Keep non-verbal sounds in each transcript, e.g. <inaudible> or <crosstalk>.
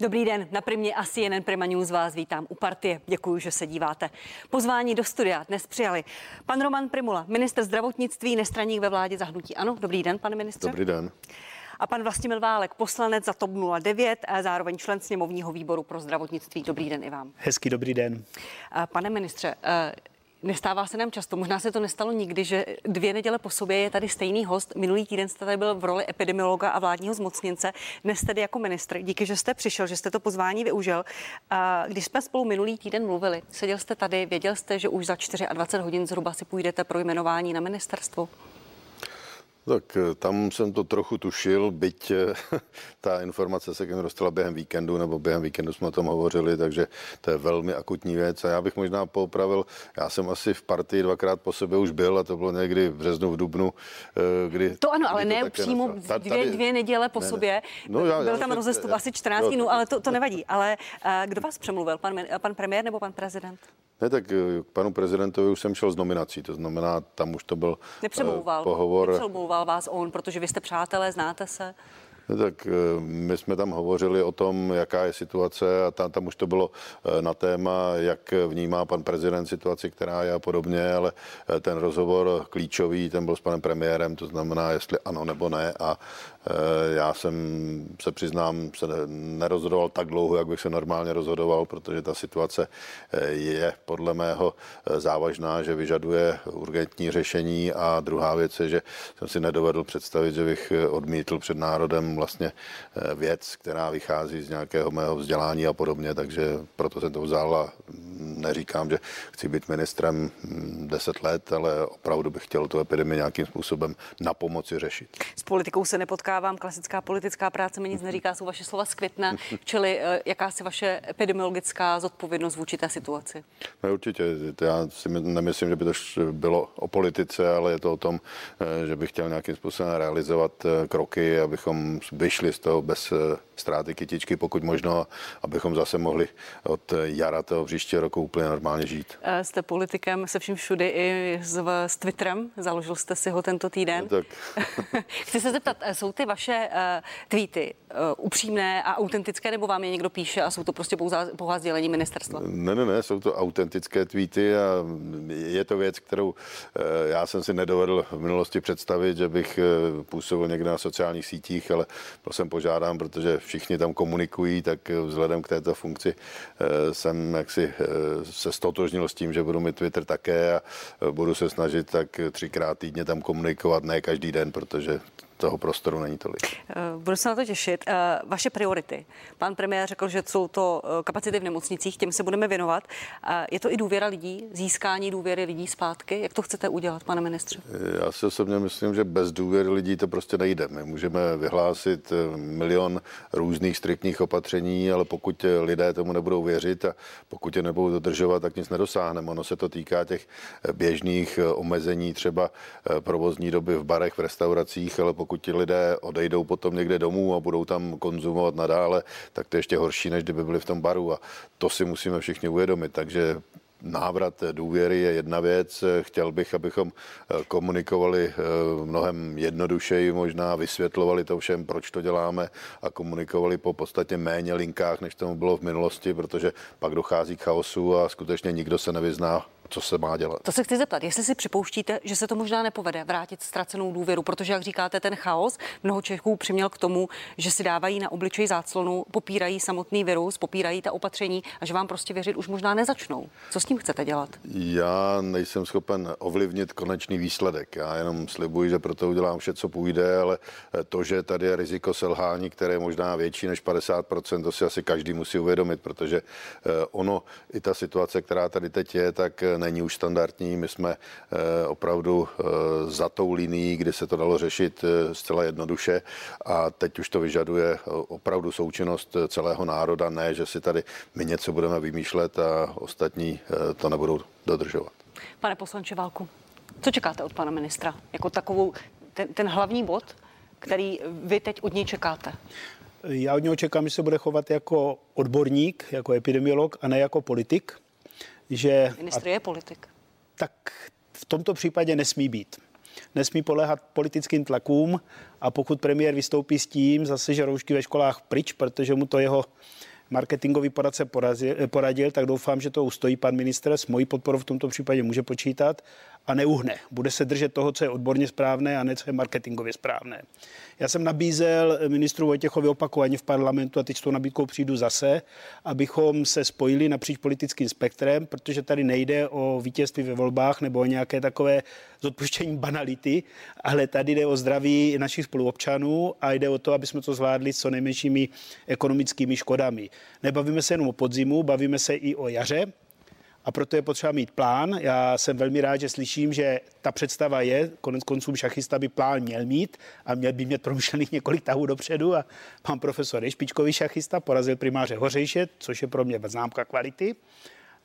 Dobrý den, na Primě a CNN Prima News vás vítám u partie. Děkuji, že se díváte. Pozvání do studia dnes přijali pan Roman Primula, minister zdravotnictví, nestraník ve vládě zahnutí. Ano, dobrý den, pane ministře. Dobrý den. A pan Vlastimil Válek, poslanec za TOP 09 a zároveň člen sněmovního výboru pro zdravotnictví. Dobrý den i vám. Hezký dobrý den. Pane ministře, eh, Nestává se nám často, možná se to nestalo nikdy, že dvě neděle po sobě je tady stejný host. Minulý týden jste tady byl v roli epidemiologa a vládního zmocněnce, dnes tedy jako ministr. Díky, že jste přišel, že jste to pozvání využil. Když jsme spolu minulý týden mluvili, seděl jste tady, věděl jste, že už za 24 hodin zhruba si půjdete pro jmenování na ministerstvo? Tak eh, tam jsem to trochu tušil, byť eh, <laughs> ta informace se k nám dostala během víkendu, nebo během víkendu jsme o tom hovořili, takže to je velmi akutní věc. A já bych možná popravil, já jsem asi v partii dvakrát po sebe už byl, a to bylo někdy v březnu, v dubnu, eh, kdy... To ano, ale ne přímo dvě, dvě neděle po ne, sobě. No, já, byl já, tam rozestup asi 14 dnů, ale to, to nevadí. Ale kdo vás přemluvil, pan, pan premiér nebo pan prezident? Ne, tak k panu prezidentovi už jsem šel z nominací, to znamená, tam už to byl Nepřemlouval, pohovor. Nepřemlouval vás on, protože vy jste přátelé, znáte se? No tak eh, my jsme tam hovořili o tom, jaká je situace a tam, tam už to bylo eh, na téma, jak vnímá pan prezident situaci, která je a podobně, ale eh, ten rozhovor klíčový, ten byl s panem premiérem, to znamená, jestli ano nebo ne. A já jsem se přiznám, se nerozhodoval tak dlouho, jak bych se normálně rozhodoval, protože ta situace je podle mého závažná, že vyžaduje urgentní řešení. A druhá věc je, že jsem si nedovedl představit, že bych odmítl před národem vlastně eh, věc, která vychází z nějakého mého vzdělání a podobně, takže proto jsem to vzal a neříkám, že chci být ministrem 10 hm, let, ale opravdu bych chtěl tu epidemii nějakým způsobem na pomoci řešit. S politikou se nepotkávám, klasická politická práce mi nic neříká, jsou vaše slova z května, čili eh, jakási vaše epidemiologická zodpovědnost vůči té situaci? No určitě, já si nemyslím, že by to bylo o politice, ale je to o tom, eh, že bych chtěl nějakým způsobem realizovat kroky, abychom vyšli z toho bez eh, ztráty kytičky, pokud možno, abychom zase mohli od jara toho příštího roku úplně normálně žít. Eh, jste politikem se vším všudy i s, s Twitterem, založil jste si ho tento týden. No, tak. <laughs> Chci se zeptat, eh, jsou ty vaše uh, tweety uh, upřímné a autentické, nebo vám je někdo píše a jsou to prostě pouhá, pouhá sdělení ministerstva? Ne, ne, ne, jsou to autentické tweety a je to věc, kterou uh, já jsem si nedovedl v minulosti představit, že bych uh, působil někde na sociálních sítích, ale byl jsem požádán, protože všichni tam komunikují, tak vzhledem k této funkci eh, jsem jaksi eh, se stotožnil s tím, že budu mít Twitter také a eh, budu se snažit tak třikrát týdně tam komunikovat, ne každý den, protože toho prostoru není tolik. Eh, budu se na to těšit. Eh, vaše priority. Pan premiér řekl, že jsou to eh, kapacity v nemocnicích, těm se budeme věnovat. Je to i důvěra lidí, získání důvěry lidí zpátky? Jak to chcete udělat, pane ministře? Já si osobně myslím, že bez důvěry lidí to prostě nejde. My můžeme vyhlásit milion různých striktních opatření, ale pokud lidé tomu nebudou věřit a pokud je nebudou dodržovat, tak nic nedosáhneme. Ono se to týká těch běžných omezení, třeba provozní doby v barech, v restauracích, ale pokud pokud ti lidé odejdou potom někde domů a budou tam konzumovat nadále, tak to je ještě horší, než kdyby byli v tom baru. A to si musíme všichni uvědomit. Takže návrat důvěry je jedna věc. Chtěl bych, abychom eh, komunikovali eh, mnohem jednodušeji, možná vysvětlovali to všem, proč to děláme a komunikovali po podstatě méně linkách, než tomu bylo v minulosti, protože pak dochází k chaosu a skutečně nikdo se nevyzná co se má dělat. To se chci zeptat, jestli si připouštíte, že se to možná nepovede vrátit ztracenou důvěru, protože, jak říkáte, ten chaos mnoho Čechů přiměl k tomu, že si dávají na obličej záclonu, popírají samotný virus, popírají ta opatření a že vám prostě věřit už možná nezačnou. Co s tím chcete dělat? Já nejsem schopen ovlivnit konečný výsledek. Já jenom slibuji, že pro to udělám vše, co půjde, ale to, že tady je riziko selhání, které je možná větší než 50%, to si asi každý musí uvědomit, protože eh, ono, i ta situace, která tady teď je, tak není už standardní. My jsme eh, opravdu eh, za tou linií, kdy se to dalo řešit eh, zcela jednoduše a teď už to vyžaduje opravdu součinnost celého národa, ne, že si tady my něco budeme vymýšlet a ostatní to nebudou dodržovat. Pane poslanče Válku, co čekáte od pana ministra? Jako takovou ten, ten hlavní bod, který vy teď od něj čekáte? Já od něho čekám, že se bude chovat jako odborník, jako epidemiolog a ne jako politik že... Ministr je politik. Tak v tomto případě nesmí být. nesmí poléhat politickým tlakům a pokud premiér vystoupí s tím zase, že roušky ve školách pryč, protože mu to jeho marketingový poradce poradil, poradil, tak doufám, že to ustojí pan ministr. S mojí podporou v tomto případě může počítat a neuhne. Bude se držet toho, co je odborně správné a ne co je marketingově správné. Já jsem nabízel ministru Vojtěchovi opakovaně v parlamentu a teď s tou nabídkou přijdu zase, abychom se spojili napříč politickým spektrem, protože tady nejde o vítězství ve volbách nebo o nějaké takové zodpuštění banality, ale tady jde o zdraví našich spoluobčanů a jde o to, aby jsme to zvládli s co nejmenšími ekonomickými škodami. Nebavíme se jenom o podzimu, bavíme se i o jaře, a proto je potřeba mít plán. Já jsem velmi rád, že slyším, že ta představa je, konec konců šachista by plán měl mít a měl by mít promyšlených <laughs> několik tahů dopředu a pan profesor je špičkový šachista, porazil primáře Hořejše, což je pro mě známka kvality.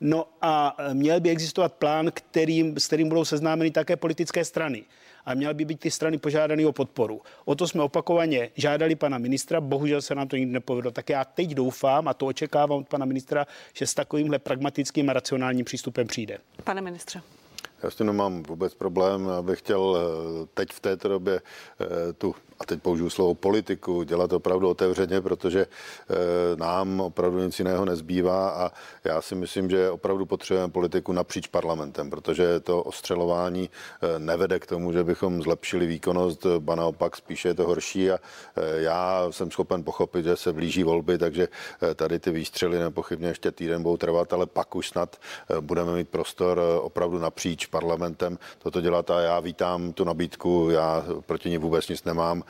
No a měl by existovat plán, kterým, s kterým budou seznámeny také politické strany a měly by být ty strany požádány o podporu. O to jsme opakovaně žádali pana ministra, bohužel se nám to nikdy nepovedlo. Tak já teď doufám a to očekávám od pana ministra, že s takovýmhle pragmatickým a racionálním přístupem přijde. Pane ministře. Já s tím nemám vůbec problém, abych chtěl eh, teď v této době eh, tu a teď použiju slovo politiku, dělat opravdu otevřeně, protože eh, nám opravdu nic jiného nezbývá a já si myslím, že opravdu potřebujeme politiku napříč parlamentem, protože to ostřelování eh, nevede k tomu, že bychom zlepšili výkonnost, ba naopak spíše je to horší a eh, já jsem schopen pochopit, že se blíží volby, takže tady ty výstřely nepochybně ještě týden budou trvat, ale pak už snad budeme mít prostor opravdu napříč parlamentem toto dělat a já vítám tu nabídku, já proti ní vůbec nic nemám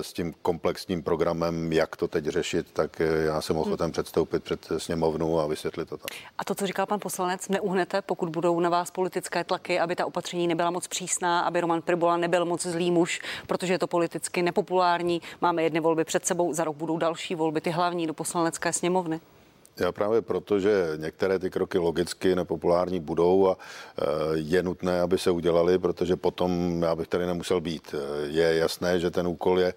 s tím komplexním programem, jak to teď řešit, tak eh, já jsem ochoten hmm. předstoupit před sněmovnu a vysvětlit to tam. A to, co říkal pan poslanec, neuhnete, pokud budou na vás politické tlaky, aby ta opatření nebyla moc přísná, aby Roman Pribola nebyl moc zlý muž, protože je to politicky nepopulární. Máme jedny volby před sebou, za rok budou další volby, ty hlavní do poslanecké sněmovny. Já právě proto, že některé ty kroky logicky nepopulární budou a e, je nutné, aby se udělali, protože potom já bych tady nemusel být. Je jasné, že ten úkol je e,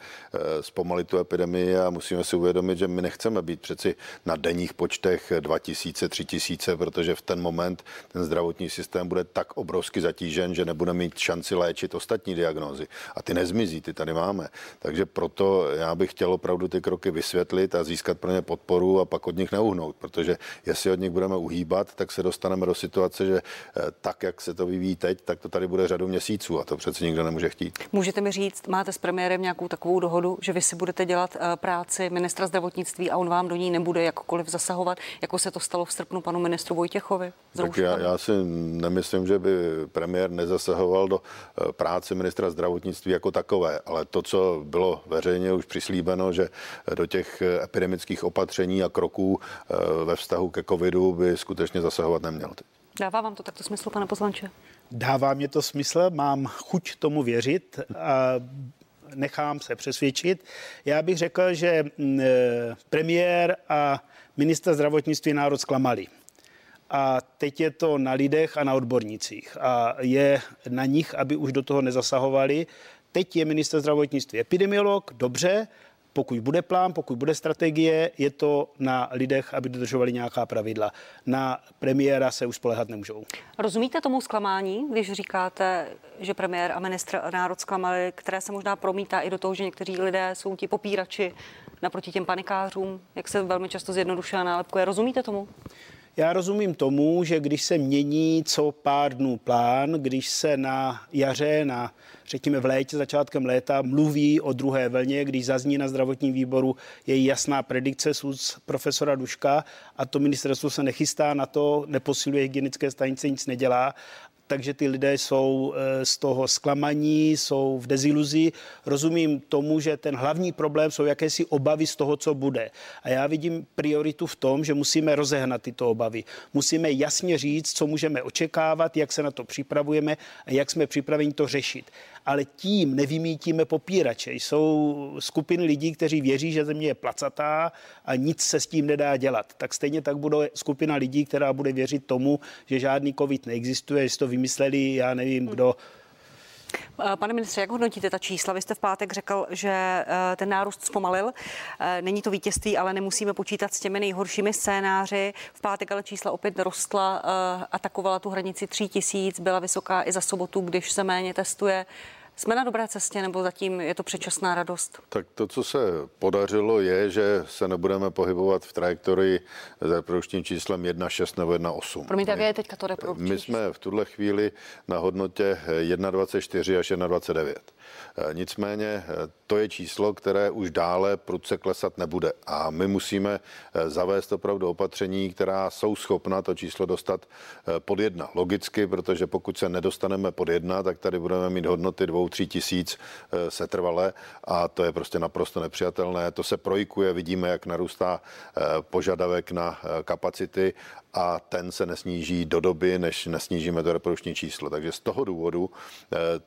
zpomalit tu epidemii a musíme si uvědomit, že my nechceme být přeci na denních počtech 2000, 3000, protože v ten moment ten zdravotní systém bude tak obrovsky zatížen, že nebude mít šanci léčit ostatní diagnózy. A ty nezmizí, ty tady máme. Takže proto já bych chtěl opravdu ty kroky vysvětlit a získat pro ně podporu a pak od nich neuhnout dosáhnout, protože jestli od nich budeme uhýbat, tak se dostaneme do situace, že eh, tak, jak se to vyvíjí teď, tak to tady bude řadu měsíců a to přece nikdo nemůže chtít. Můžete mi říct, máte s premiérem nějakou takovou dohodu, že vy si budete dělat eh, práci ministra zdravotnictví a on vám do ní nebude jakkoliv zasahovat, jako se to stalo v srpnu panu ministru Vojtěchovi? Tak já, já si nemyslím, že by premiér nezasahoval do eh, práce ministra zdravotnictví jako takové, ale to, co bylo veřejně už přislíbeno, že do těch epidemických opatření a kroků ve vztahu ke covidu by skutečně zasahovat neměl. Dává vám to takto smysl, pane poslanče? Dává mě to smysl, mám chuť tomu věřit a nechám se přesvědčit. Já bych řekl, že mm, eh, premiér a minister zdravotnictví národ zklamali. A teď je to na lidech a na odbornicích. A je na nich, aby už do toho nezasahovali. Teď je minister zdravotnictví epidemiolog, dobře, pokud bude plán, pokud bude strategie, je to na lidech, aby dodržovali nějaká pravidla. Na premiéra se už spolehat nemůžou. Rozumíte tomu zklamání, když říkáte, že premiér a ministr národ zklamali, které se možná promítá i do toho, že někteří lidé jsou ti popírači naproti těm panikářům, jak se velmi často zjednodušuje nálepkuje. Rozumíte tomu? Já rozumím tomu, že když se mění co pár dnů plán, když se na jaře, na řekněme v létě, začátkem léta, mluví o druhé vlně, když zazní na zdravotním výboru je jasná predikce z profesora Duška a to ministerstvo se nechystá na to, neposiluje hygienické stanice, nic nedělá takže ty lidé jsou eh, z toho zklamaní, jsou v deziluzi. Rozumím tomu, že ten hlavní problém jsou jakési obavy z toho, co bude. A já vidím prioritu v tom, že musíme rozehnat tyto obavy. Musíme jasně říct, co můžeme očekávat, jak se na to připravujeme a jak jsme připraveni to řešit ale tím nevymítíme popírače. Jsou skupiny lidí, kteří věří, že země je placatá a nic se s tím nedá dělat. Tak stejně tak bude skupina lidí, která bude věřit tomu, že žádný covid neexistuje, že to vymysleli, já nevím, kdo, Pane ministře, jak hodnotíte ta čísla? Vy jste v pátek řekl, že eh, ten nárůst zpomalil. Eh, není to vítězství, ale nemusíme počítat s těmi nejhoršími scénáři. V pátek ale čísla opět rostla, atakovala tu hranici 3 tisíc, byla vysoká i za sobotu, když se méně testuje. Jsme na dobré cestě nebo zatím je to předčasná radost? Tak to, co se podařilo, je, že se nebudeme pohybovat v trajektorii s reprodukčním číslem 1,6 nebo 1,8. Promiňte, jaké je teďka to reprodukční My jsme v tuhle chvíli na hodnotě 1,24 až 1,29. Eh, nicméně eh, to je číslo, které už dále prudce klesat nebude. A my musíme eh, zavést opravdu opatření, která jsou schopna to číslo dostat pod jedna. Logicky, protože pokud se nedostaneme pod jedna, tak tady budeme mít hodnoty dvou, tří tisíc setrvale a to je prostě naprosto nepřijatelné. To se projikuje, vidíme, jak narůstá požadavek na kapacity a ten se nesníží do doby, než nesnížíme to reprodukční číslo. Takže z toho důvodu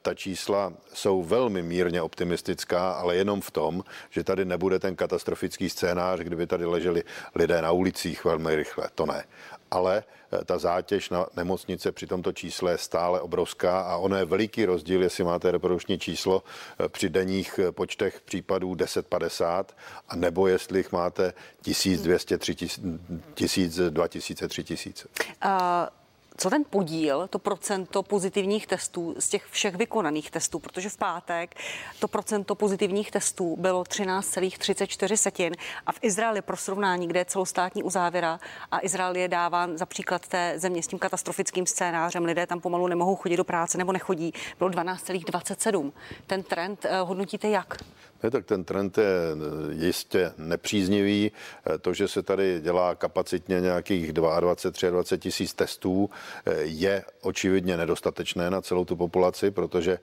ta čísla jsou velmi mírně optimistická, ale jenom v tom, že tady nebude ten katastrofický scénář, kdyby tady leželi lidé na ulicích velmi rychle. To ne. Ale eh, ta zátěž na nemocnice při tomto čísle je stále obrovská a ono je veliký rozdíl, jestli máte reprodukční číslo eh, při denních eh, počtech případů 10-50 a nebo jestli jich máte 1200, 3000, 2000, 3000. Uh co ten podíl, to procento pozitivních testů z těch všech vykonaných testů, protože v pátek to procento pozitivních testů bylo 13,34 setin a v Izraeli pro srovnání, kde je celostátní uzávěra a Izrael je dáván za příklad té země s tím katastrofickým scénářem, lidé tam pomalu nemohou chodit do práce nebo nechodí, bylo 12,27. Ten trend eh, hodnotíte jak? Ne, tak ten trend je eh, jistě nepříznivý. Eh, to, že se tady dělá kapacitně nějakých 22, 23 tisíc testů, eh, je očividně nedostatečné na celou tu populaci, protože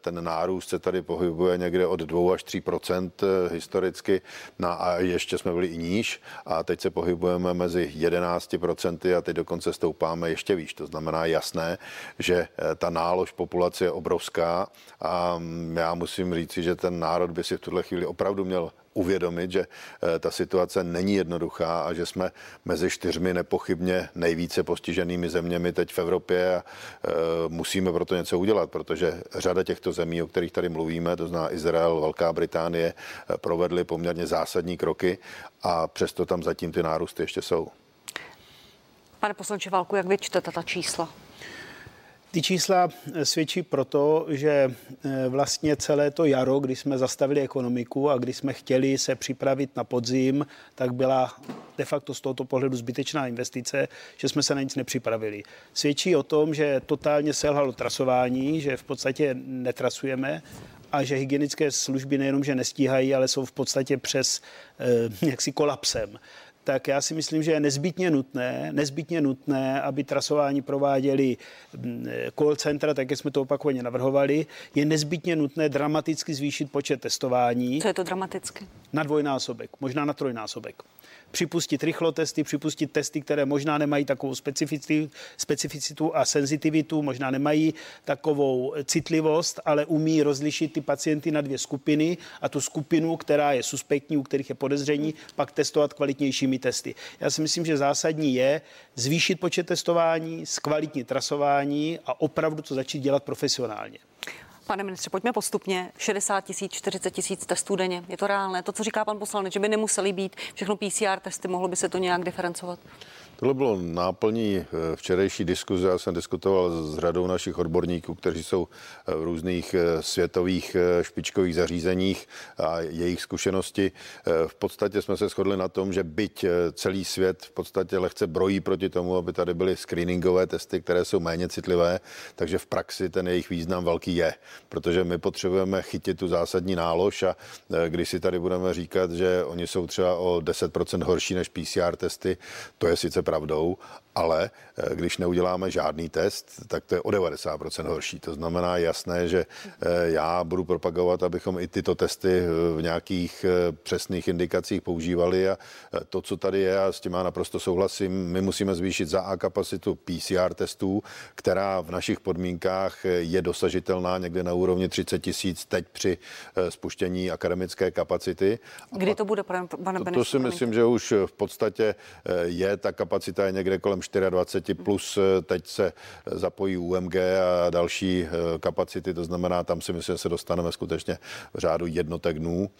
ten nárůst se tady pohybuje někde od 2 až 3% historicky na, a ještě jsme byli i níž a teď se pohybujeme mezi 11% a teď dokonce stoupáme ještě výš. To znamená jasné, že ta nálož populace je obrovská a mm, já musím říci, že ten národ by si v tuhle chvíli opravdu měl uvědomit, že eh, ta situace není jednoduchá a že jsme mezi čtyřmi nepochybně nejvíce postiženými zeměmi teď v Evropě a eh, musíme proto něco udělat, protože řada těchto zemí, o kterých tady mluvíme, to zná Izrael, Velká Británie, eh, provedly poměrně zásadní kroky a přesto tam zatím ty nárůsty ještě jsou. Pane poslanče Válku, jak vy čtete ta čísla? Ty čísla eh, svědčí proto, že eh, vlastně celé to jaro, kdy jsme zastavili ekonomiku a kdy jsme chtěli se připravit na podzim, tak byla de facto z tohoto pohledu zbytečná investice, že jsme se na nic nepřipravili. Svědčí o tom, že totálně selhalo trasování, že v podstatě netrasujeme a že hygienické služby nejenom, že nestíhají, ale jsou v podstatě přes eh, jaksi kolapsem tak já si myslím, že je nezbytně nutné, nezbytně nutné, aby trasování prováděli call centra, tak jak jsme to opakovaně navrhovali. Je nezbytně nutné dramaticky zvýšit počet testování. Co je to dramaticky? Na dvojnásobek, možná na trojnásobek připustit rychlotesty, připustit testy, které možná nemají takovou specificitu, a senzitivitu, možná nemají takovou citlivost, ale umí rozlišit ty pacienty na dvě skupiny a tu skupinu, která je suspektní, u kterých je podezření, pak testovat kvalitnějšími testy. Já si myslím, že zásadní je zvýšit počet testování, zkvalitnit trasování a opravdu to začít dělat profesionálně. Pane ministře, pojďme postupně. 60 tisíc, 40 tisíc testů denně. Je to reálné? To, co říká pan poslanec, že by nemuseli být všechno PCR testy, mohlo by se to nějak diferencovat? Tohle bylo náplní eh, včerejší diskuze. Já jsem diskutoval s řadou našich odborníků, kteří jsou eh, v různých eh, světových špičkových zařízeních a jejich zkušenosti. V podstatě jsme se shodli na tom, že byť celý svět v podstatě lehce brojí proti tomu, aby tady byly screeningové testy, které jsou méně citlivé, takže v praxi ten jejich význam velký je, protože my potřebujeme chytit tu zásadní nálož a když si tady budeme říkat, že oni jsou třeba o 10% horší než PCR testy, to je sice pravdou, ale eh, když neuděláme žádný test, tak to je o 90% horší. To znamená jasné, že eh, já budu propagovat, abychom i tyto testy eh, v nějakých přesných indikacích používali a to, co tady je, a s tím já naprosto souhlasím, my musíme zvýšit za A kapacitu PCR testů, která v našich podmínkách je dosažitelná někde na úrovni 30 tisíc teď při spuštění akademické kapacity. Kdy to bude, pane to, to si myslím, že už v podstatě je ta kapacita je někde kolem 24 plus teď se zapojí UMG a další kapacity, to znamená, tam si myslím, že se dostaneme skutečně v řádu jednotek dnů.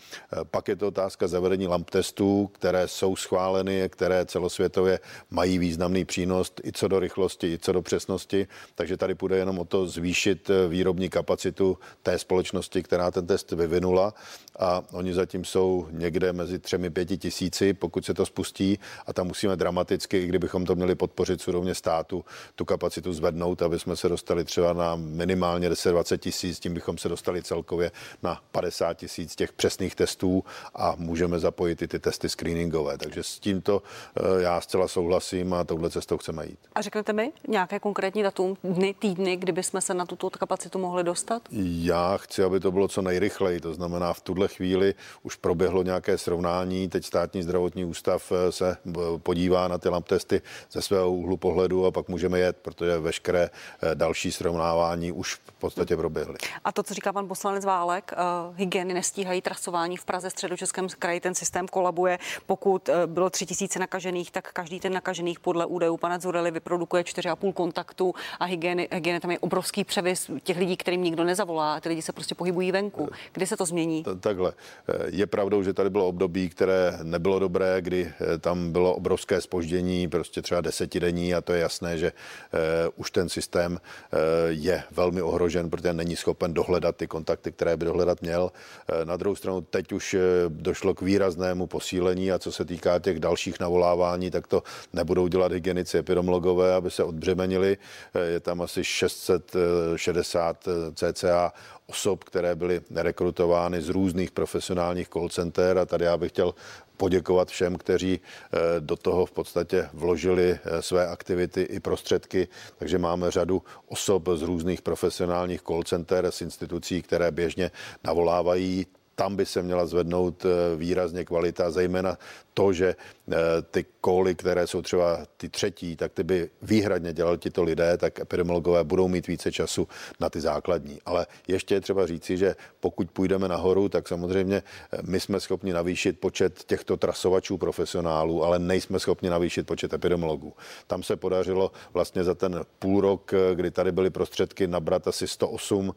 Pak je to otázka zavedení lamp testů, které jsou schváleny, které celosvětově mají významný přínos i co do rychlosti, i co do přesnosti, takže tady půjde jenom o to zvýšit výrobní kapacitu té společnosti, která ten test vyvinula a oni zatím jsou někde mezi třemi pěti tisíci, pokud se to spustí a tam musíme dramaticky, i kdybychom to měli podpořit s úrovně státu, tu kapacitu zvednout, aby jsme se dostali třeba na minimálně 10-20 tisíc, tím bychom se dostali celkově na 50 tisíc těch přesných testů a můžeme zapojit i ty testy screeningové. Takže s tímto eh, já zcela souhlasím a touhle cestou chceme jít. A řeknete mi nějaké konkrétní datum, dny, týdny, kdyby jsme se na tuto kapacitu mohli dostat? Já chci, aby to bylo co nejrychleji, to znamená v tuhle chvíli už proběhlo nějaké srovnání, teď státní zdravotní ústav eh, se eh, podívá na ty lamp testy ze svého úhlu pohledu a pak můžeme jet, protože veškeré další srovnávání už v podstatě proběhly. A to, co říká pan poslanec Válek, hygieny nestíhají trasování v Praze, středočeském kraji, ten systém kolabuje. Pokud bylo tři tisíce nakažených, tak každý ten nakažených podle údajů pana Zurely vyprodukuje 4,5 kontaktu a hygieny, hygieny tam je obrovský převis těch lidí, kterým nikdo nezavolá a ty lidi se prostě pohybují venku. Kdy se to změní? Takhle. Je pravdou, že tady bylo období, které nebylo dobré, kdy eh, tam bylo obrovské spoždění, prostě třeba desetidenní a to je jasné, že uh, už ten systém je velmi ohrožen, protože není schopen dohledat ty kontakty, které by dohledat měl. Na druhou stranu teď už došlo k výraznému posílení a co se týká těch dalších navolávání, tak to nebudou dělat hygienici epidemiologové, aby se odbřemenili. Je tam asi 660 cca osob, které byly rekrutovány z různých profesionálních call center a tady já bych chtěl poděkovat všem, kteří eh, do toho v podstatě vložili eh, své aktivity i prostředky. Takže máme řadu osob z různých profesionálních call center, z institucí, které běžně navolávají tam by se měla zvednout eh, výrazně kvalita, zejména to, že eh, ty kóly, které jsou třeba ty třetí, tak ty by výhradně dělali tito lidé, tak epidemiologové budou mít více času na ty základní. Ale ještě je třeba říci, že pokud půjdeme nahoru, tak samozřejmě eh, my jsme schopni navýšit počet těchto trasovačů profesionálů, ale nejsme schopni navýšit počet epidemiologů. Tam se podařilo vlastně za ten půl rok, kdy tady byly prostředky, nabrat asi 108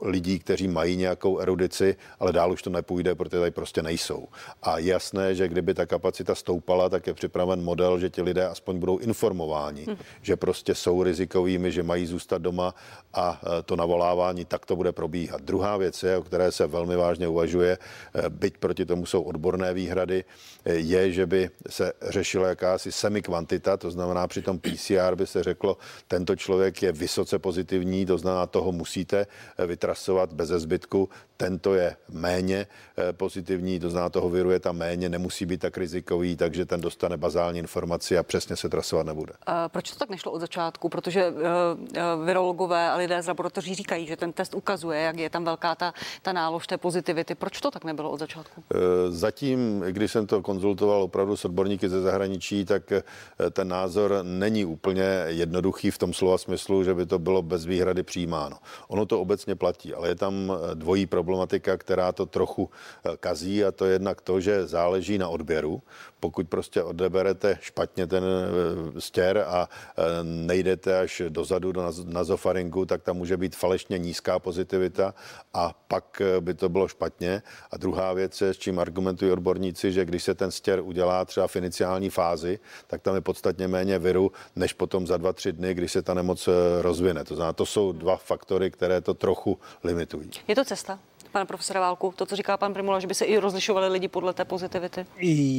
lidí, kteří mají nějakou erudici, ale dál už to nepůjde, protože tady prostě nejsou. A jasné, že kdyby ta kapacita stoupala, tak je připraven model, že ti lidé aspoň budou informováni, hmm. že prostě jsou rizikovými, že mají zůstat doma a e, to navolávání tak to bude probíhat. Druhá věc je, o které se velmi vážně uvažuje, e, byť proti tomu jsou odborné výhrady, e, je, že by se řešila jakási semikvantita, to znamená při tom PCR by se řeklo, tento člověk je vysoce pozitivní, to znamená, toho musíte vytrasovat bez zbytku, tento je méně eh, pozitivní, to znamená toho viru je tam méně, nemusí být tak rizikový, takže ten dostane bazální informaci a přesně se trasovat nebude. A proč to tak nešlo od začátku? Protože uh, virologové a lidé z laboratoří říkají, že ten test ukazuje, jak je tam velká ta, ta nálož té pozitivity. Proč to tak nebylo od začátku? Zatím, když jsem to konzultoval opravdu s odborníky ze zahraničí, tak ten názor není úplně jednoduchý v tom slova smyslu, že by to bylo bez výhrady přijímáno. Ono to obecně platí, ale je tam dvojí problematika, která to trochu eh, kazí a to je jednak to, že záleží na odběru. Pokud prostě odeberete špatně ten eh, stěr a eh, nejdete až dozadu do nazofaringu, tak tam může být falešně nízká pozitivita a pak by to bylo špatně. A druhá věc je, s čím argumentují odborníci, že když se ten stěr udělá třeba v iniciální fázi, tak tam je podstatně méně viru, než potom za dva, tři dny, když se ta nemoc rozvine. To znamená, to jsou dva faktory, které to trochu limitují. Je to cesta? Pane profesore Válku, to, co říká pan Primula, že by se i rozlišovali lidi podle té pozitivity?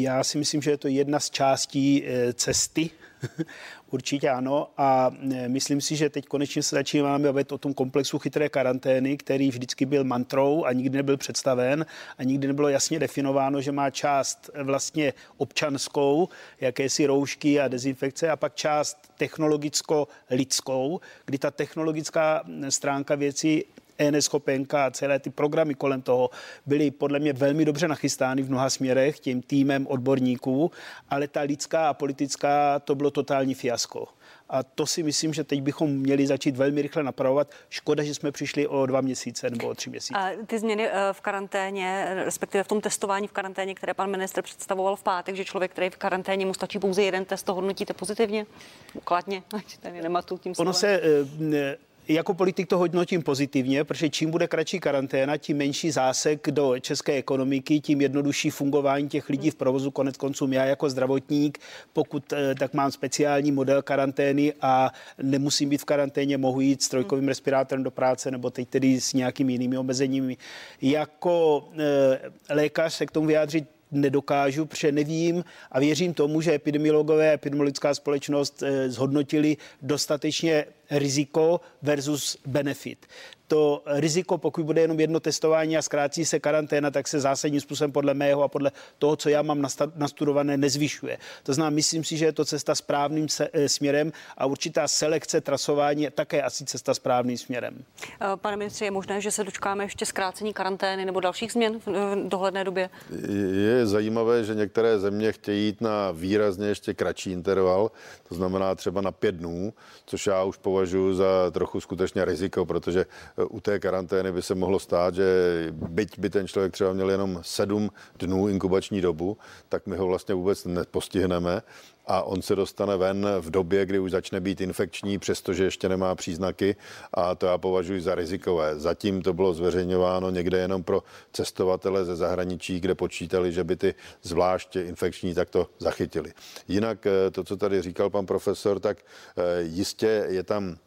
Já si myslím, že je to jedna z částí eh, cesty. <laughs> Určitě ano a eh, myslím si, že teď konečně se začínáme bavit o tom komplexu chytré karantény, který vždycky byl mantrou a nikdy nebyl představen a nikdy nebylo jasně definováno, že má část eh, vlastně občanskou, jakési roušky a dezinfekce a pak část technologicko-lidskou, kdy ta technologická stránka věci e-neschopenka a celé ty programy kolem toho byly podle mě velmi dobře nachystány v mnoha směrech tím týmem odborníků, ale ta lidská a politická to bylo totální fiasko. A to si myslím, že teď bychom měli začít velmi rychle napravovat. Škoda, že jsme přišli o dva měsíce nebo o tři měsíce. A ty změny eh, v karanténě, respektive v tom testování v karanténě, které pan ministr představoval v pátek, že člověk, který je v karanténě, mu stačí pouze jeden test, to hodnotíte pozitivně? Kladně, <laughs> ať tady nematu tím Ono se eh, jako politik to hodnotím pozitivně, protože čím bude kratší karanténa, tím menší zásek do české ekonomiky, tím jednodušší fungování těch lidí v provozu. Konec konců já jako zdravotník, pokud eh, tak mám speciální model karantény a nemusím být v karanténě, mohu jít s trojkovým respirátorem do práce nebo teď tedy s nějakými jinými omezeními. Jako e, lékař se k tomu vyjádřit nedokážu, protože nevím a věřím tomu, že epidemiologové a epidemiologická společnost eh, zhodnotili dostatečně riziko versus benefit to riziko, pokud bude jenom jedno testování a zkrátí se karanténa, tak se zásadním způsobem podle mého a podle toho, co já mám nastudované, nezvyšuje. To znamená, myslím si, že je to cesta správným se, e, směrem a určitá selekce trasování je také asi cesta správným směrem. E, pane ministře, je možné, že se dočkáme ještě zkrácení karantény nebo dalších změn v dohledné době? Je zajímavé, že některé země chtějí jít na výrazně ještě kratší interval, to znamená třeba na pět dnů, což já už považuji za trochu skutečně riziko, protože u té karantény by se mohlo stát, že byť by ten člověk třeba měl jenom sedm dnů inkubační dobu, tak my ho vlastně vůbec nepostihneme a on se dostane ven v době, kdy už začne být infekční, přestože ještě nemá příznaky a to já považuji za rizikové. Zatím to bylo zveřejňováno někde jenom pro cestovatele ze zahraničí, kde počítali, že by ty zvláště infekční takto zachytili. Jinak eh, to, co tady říkal pan profesor, tak eh, jistě je tam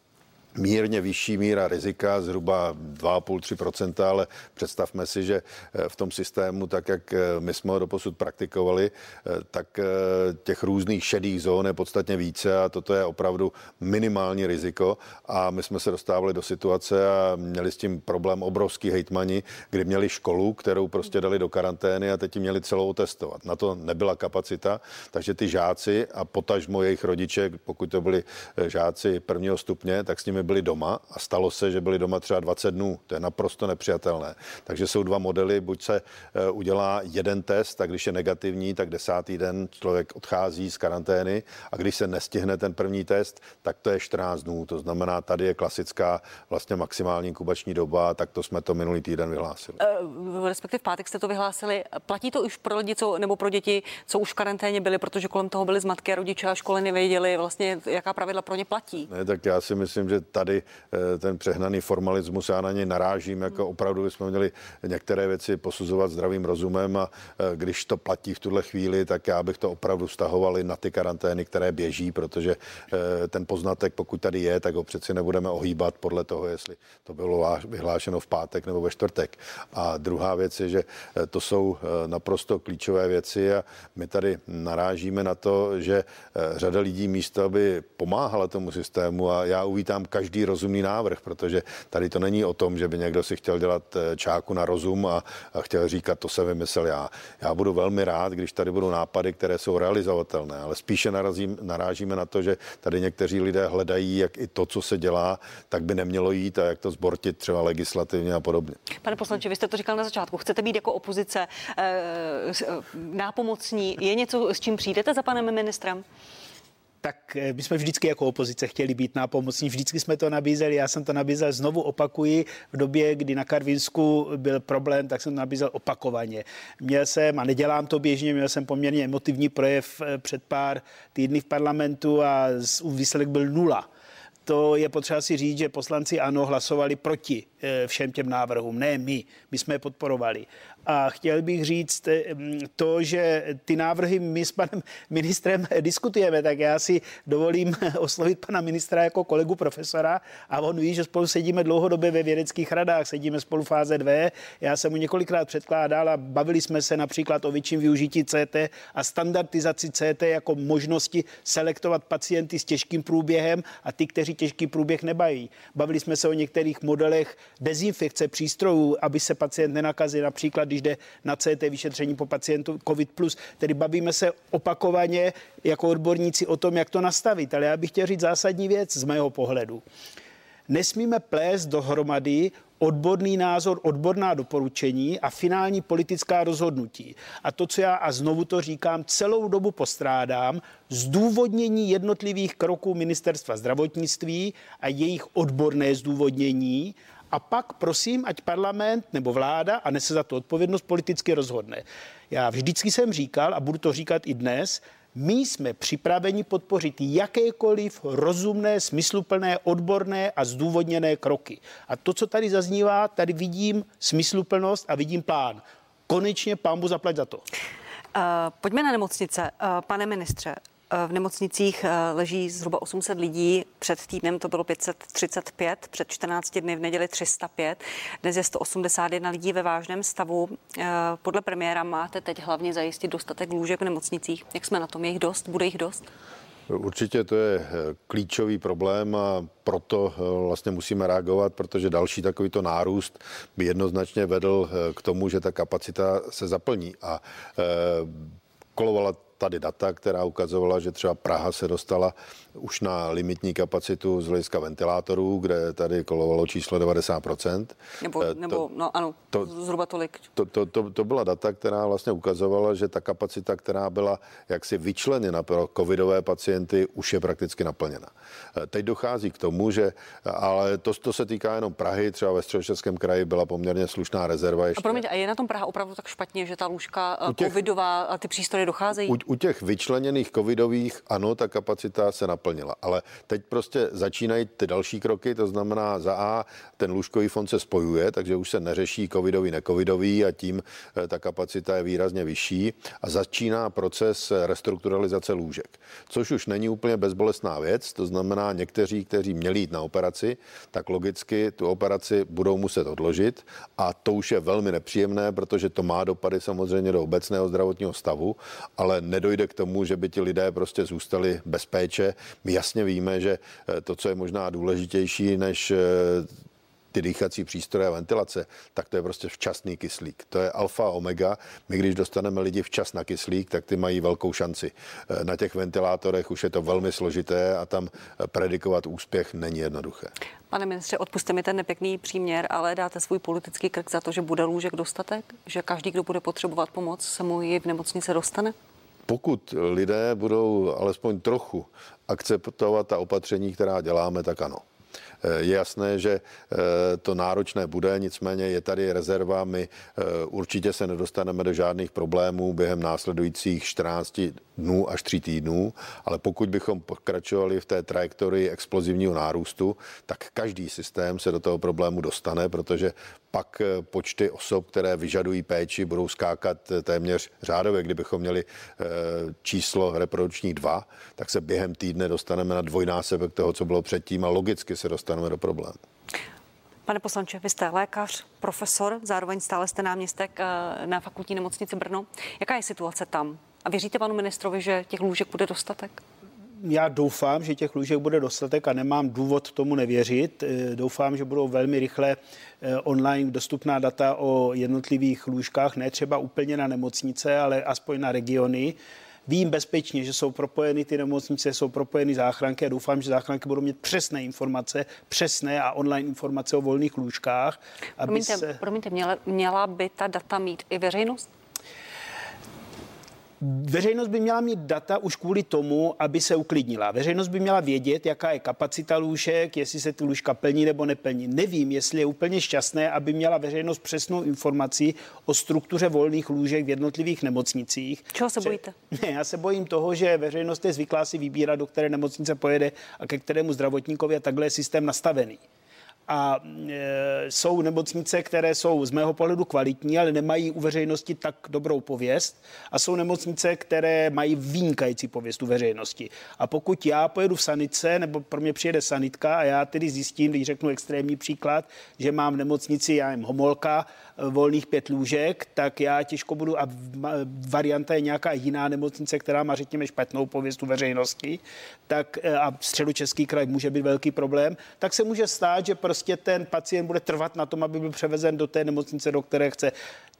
mírně vyšší míra rizika, zhruba 2,5-3%, ale představme si, že eh, v tom systému, tak jak eh, my jsme ho doposud praktikovali, eh, tak těch různých šedých zón je podstatně více a toto je opravdu minimální riziko a my jsme se dostávali do situace a měli s tím problém obrovský hejtmani, kdy měli školu, kterou prostě dali do karantény a teď měli celou testovat. Na to nebyla kapacita, takže ty žáci a potažmo jejich rodiče, pokud to byli žáci prvního stupně, tak s nimi byli doma a stalo se, že byli doma třeba 20 dnů. To je naprosto nepřijatelné. Takže jsou dva modely, buď se eh, udělá jeden test a když je negativní, tak desátý den člověk odchází z karantény a když se nestihne ten první test, tak to je 14 dnů. To znamená, tady je klasická vlastně maximální inkubační doba, tak to jsme to minulý týden vyhlásili. Uh, respektive v pátek jste to vyhlásili. Platí to už pro lidi, co, nebo pro děti, co už v karanténě byli, protože kolem toho byly zmatky a rodiče a školy nevěděli vlastně, jaká pravidla pro ně platí. Ne, tak já si myslím, že tady eh, ten přehnaný formalismus, já na něj narážím, jako opravdu bychom měli některé věci posuzovat zdravým rozumem a eh, když to platí v tuhle chvíli, tak já bych to opravdu stahovali na ty karantény, které běží, protože eh, ten poznatek, pokud tady je, tak ho přeci nebudeme ohýbat podle toho, jestli to bylo vyhlášeno v pátek nebo ve čtvrtek. A druhá věc je, že to jsou naprosto klíčové věci a my tady narážíme na to, že řada lidí místo, aby pomáhala tomu systému a já uvítám každý rozumný návrh, protože tady to není o tom, že by někdo si chtěl dělat eh, čáku na rozum a, a chtěl říkat, to se vymyslel já. Já budu velmi rád, když tady budou nápady, které jsou realizovatelné, ale spíše narazím, narážíme na to, že tady někteří lidé hledají, jak i to, co se dělá, tak by nemělo jít a jak to zbortit třeba legislativně a podobně. Pane poslanče, vy jste to říkal na začátku, chcete být jako opozice e, nápomocní. Je něco, s čím přijdete za panem ministrem? Tak eh, my jsme vždycky jako opozice chtěli být nápomocní, vždycky jsme to nabízeli, já jsem to nabízel, znovu opakuji, v době, kdy na Karvinsku byl problém, tak jsem to nabízel opakovaně. Měl jsem, a nedělám to běžně, měl jsem poměrně emotivní projev eh, před pár týdny v parlamentu a výsledek byl nula to je potřeba si říct, že poslanci ANO hlasovali proti eh, všem těm návrhům, ne my, my jsme je podporovali. A chtěl bych říct eh, to, že ty návrhy my s panem ministrem <laughs> diskutujeme, tak já si dovolím <laughs> oslovit pana ministra jako kolegu profesora a on ví, že spolu sedíme dlouhodobě ve vědeckých radách, sedíme spolu fáze 2. Já jsem mu několikrát předkládal a bavili jsme se například o větším využití CT a standardizaci CT jako možnosti selektovat pacienty s těžkým průběhem a ty, kteří těžký průběh nebají. Bavili jsme se o některých modelech dezinfekce přístrojů, aby se pacient nenakazil, například když jde na CT vyšetření po pacientu COVID+. Tedy bavíme se opakovaně jako odborníci o tom, jak to nastavit. Ale já bych chtěl říct zásadní věc z mého pohledu. Nesmíme plést dohromady odborný názor, odborná doporučení a finální politická rozhodnutí. A to, co já, a znovu to říkám, celou dobu postrádám, zdůvodnění jednotlivých kroků ministerstva zdravotnictví a jejich odborné zdůvodnění a pak prosím, ať parlament nebo vláda a nese za to odpovědnost politicky rozhodne. Já vždycky jsem říkal a budu to říkat i dnes, my jsme připraveni podpořit jakékoliv rozumné, smysluplné, odborné a zdůvodněné kroky. A to, co tady zaznívá, tady vidím smysluplnost a vidím plán. Konečně pán zaplať za to. Uh, pojďme na nemocnice. Uh, pane ministře, v nemocnicích eh, leží zhruba 800 lidí. Před týdnem to bylo 535, před 14 dny v neděli 305. Dnes je 181 lidí ve vážném stavu. Eh, podle premiéra máte teď hlavně zajistit dostatek lůžek v nemocnicích. Jak jsme na tom? Je jich dost? Bude jich dost? Určitě to je klíčový problém a proto vlastně musíme reagovat, protože další takovýto nárůst by jednoznačně vedl k tomu, že ta kapacita se zaplní. A kolovala tady data, která ukazovala, že třeba Praha se dostala už na limitní kapacitu z hlediska ventilátorů, kde tady kolovalo číslo 90%. Nebo, eh, to, nebo no ano, to, zhruba tolik. To, to, to, to byla data, která vlastně ukazovala, že ta kapacita, která byla jaksi vyčleněna pro covidové pacienty, už je prakticky naplněna. Eh, teď dochází k tomu, že, ale to, to se týká jenom Prahy, třeba ve středočeském kraji byla poměrně slušná rezerva ještě. A promiň, a je na tom Praha opravdu tak špatně, že ta lůžka eh, těch, covidová a ty přístroje docházejí? U, u těch vyčleněných covidových, ano, ta kapacita se naplnila. Ale teď prostě začínají ty další kroky, to znamená za A, ten lůžkový fond se spojuje, takže už se neřeší covidový, necovidový a tím eh, ta kapacita je výrazně vyšší a začíná proces restrukturalizace lůžek, což už není úplně bezbolestná věc, to znamená někteří, kteří měli jít na operaci, tak logicky tu operaci budou muset odložit a to už je velmi nepříjemné, protože to má dopady samozřejmě do obecného zdravotního stavu, ale nedojde k tomu, že by ti lidé prostě zůstali bez péče. My jasně víme, že eh, to, co je možná důležitější než eh, ty dýchací přístroje a ventilace, tak to je prostě včasný kyslík. To je alfa a omega. My, když dostaneme lidi včas na kyslík, tak ty mají velkou šanci. Eh, na těch ventilátorech už je to velmi složité a tam predikovat úspěch není jednoduché. Pane ministře, odpuste mi ten nepěkný příměr, ale dáte svůj politický krk za to, že bude lůžek dostatek? Že každý, kdo bude potřebovat pomoc, se mu ji v nemocnici dostane? Pokud lidé budou alespoň trochu akceptovat ta opatření, která děláme, tak ano. Je jasné, že eh, to náročné bude, nicméně je tady rezerva. My eh, určitě se nedostaneme do žádných problémů během následujících 14 dnů až 3 týdnů, ale pokud bychom pokračovali v té trajektorii explozivního nárůstu, tak každý systém se do toho problému dostane, protože pak eh, počty osob, které vyžadují péči, budou skákat téměř řádově. Kdybychom měli číslo reprodukční 2, tak se během týdne dostaneme na dvojnásobek toho, co bylo předtím a logicky se dostaneme do problému. Pane poslanče, vy jste lékař, profesor, zároveň stále jste náměstek eh, na fakultní nemocnici Brno. Jaká je situace tam? A věříte panu ministrovi, že těch lůžek bude dostatek? Já doufám, že těch lůžek bude dostatek a nemám důvod tomu nevěřit. Eh, doufám, že budou velmi rychle eh, online dostupná data o jednotlivých lůžkách, ne třeba úplně na nemocnice, ale aspoň na regiony. Vím bezpečně, že jsou propojeny ty nemocnice, jsou propojeny záchranky a doufám, že záchranky budou mít přesné informace, přesné a online informace o volných lůžkách. Aby promiňte, se... promiňte měla, měla by ta data mít i veřejnost? Veřejnost by měla mít data už kvůli tomu, aby se uklidnila. Veřejnost by měla vědět, jaká je kapacita lůžek, jestli se ty lůžka plní nebo neplní. Nevím, jestli je úplně šťastné, aby měla veřejnost přesnou informaci o struktuře volných lůžek v jednotlivých nemocnicích. Čeho se bojíte? <laughs> Ne, já se bojím toho, že veřejnost je zvyklá si vybírat, do které nemocnice pojede a ke kterému zdravotníkovi je takhle je systém nastavený a e, jsou nemocnice, které jsou z mého pohledu kvalitní, ale nemají u veřejnosti tak dobrou pověst a jsou nemocnice, které mají vynikající pověst u veřejnosti. A pokud já pojedu v sanice, nebo pro mě přijede sanitka a já tedy zjistím, když řeknu extrémní příklad, že mám v nemocnici, já jim homolka, volných pět lůžek, tak já těžko budu, a varianta je nějaká jiná nemocnice, která má, řekněme, špatnou pověst u veřejnosti, tak e, a středočeský kraj může být velký problém, tak se může stát, že prostě prostě ten pacient bude trvat na tom, aby byl převezen do té nemocnice, do které chce.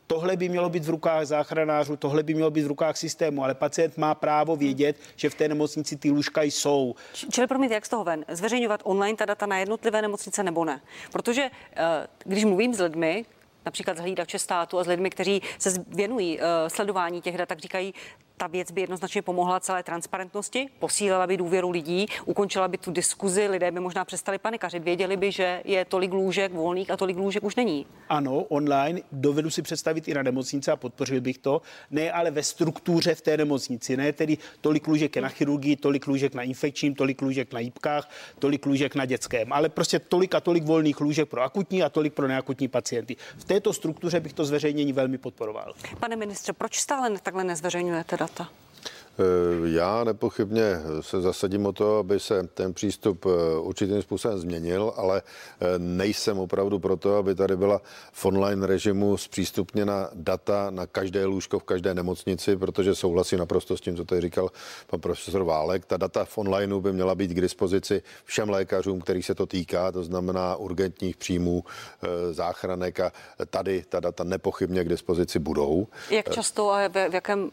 Tohle by mělo být v rukách záchranářů, tohle by mělo být v rukách systému, ale pacient má právo vědět, že v té nemocnici ty lůžka jsou. Čili promiňte, jak z toho ven? Zveřejňovat online ta data na jednotlivé nemocnice nebo ne? Protože eh, když mluvím s lidmi, například z hlídače státu a s lidmi, kteří se věnují uh, sledování těch dat, tak říkají, ta věc by jednoznačně pomohla celé transparentnosti, posílila by důvěru lidí, ukončila by tu diskuzi, lidé by možná přestali panikařit, věděli by, že je tolik lůžek volných a tolik lůžek už není. Ano, online dovedu si představit i na nemocnici a podpořil bych to, ne ale ve struktuře v té nemocnici, ne tedy tolik lůžek je na chirurgii, tolik lůžek na infekčním, tolik lůžek na jípkách, tolik lůžek na dětském, ale prostě tolik a tolik volných lůžek pro akutní a tolik pro neakutní pacienty. V této struktuře bych to zveřejnění velmi podporoval. Pane ministře, proč stále takhle nezveřejňujete data? Eh, já nepochybně se zasadím o to, aby se ten přístup eh, určitým způsobem změnil, ale eh, nejsem opravdu proto, aby tady byla v online režimu zpřístupněna data na každé lůžko v každé nemocnici, protože souhlasím naprosto s tím, co tady říkal pan profesor Válek. Ta data v onlineu by měla být k dispozici všem lékařům, který se to týká, to znamená urgentních příjmů, záchranek a tady ta data nepochybně k dispozici budou. Jak často a v jakém,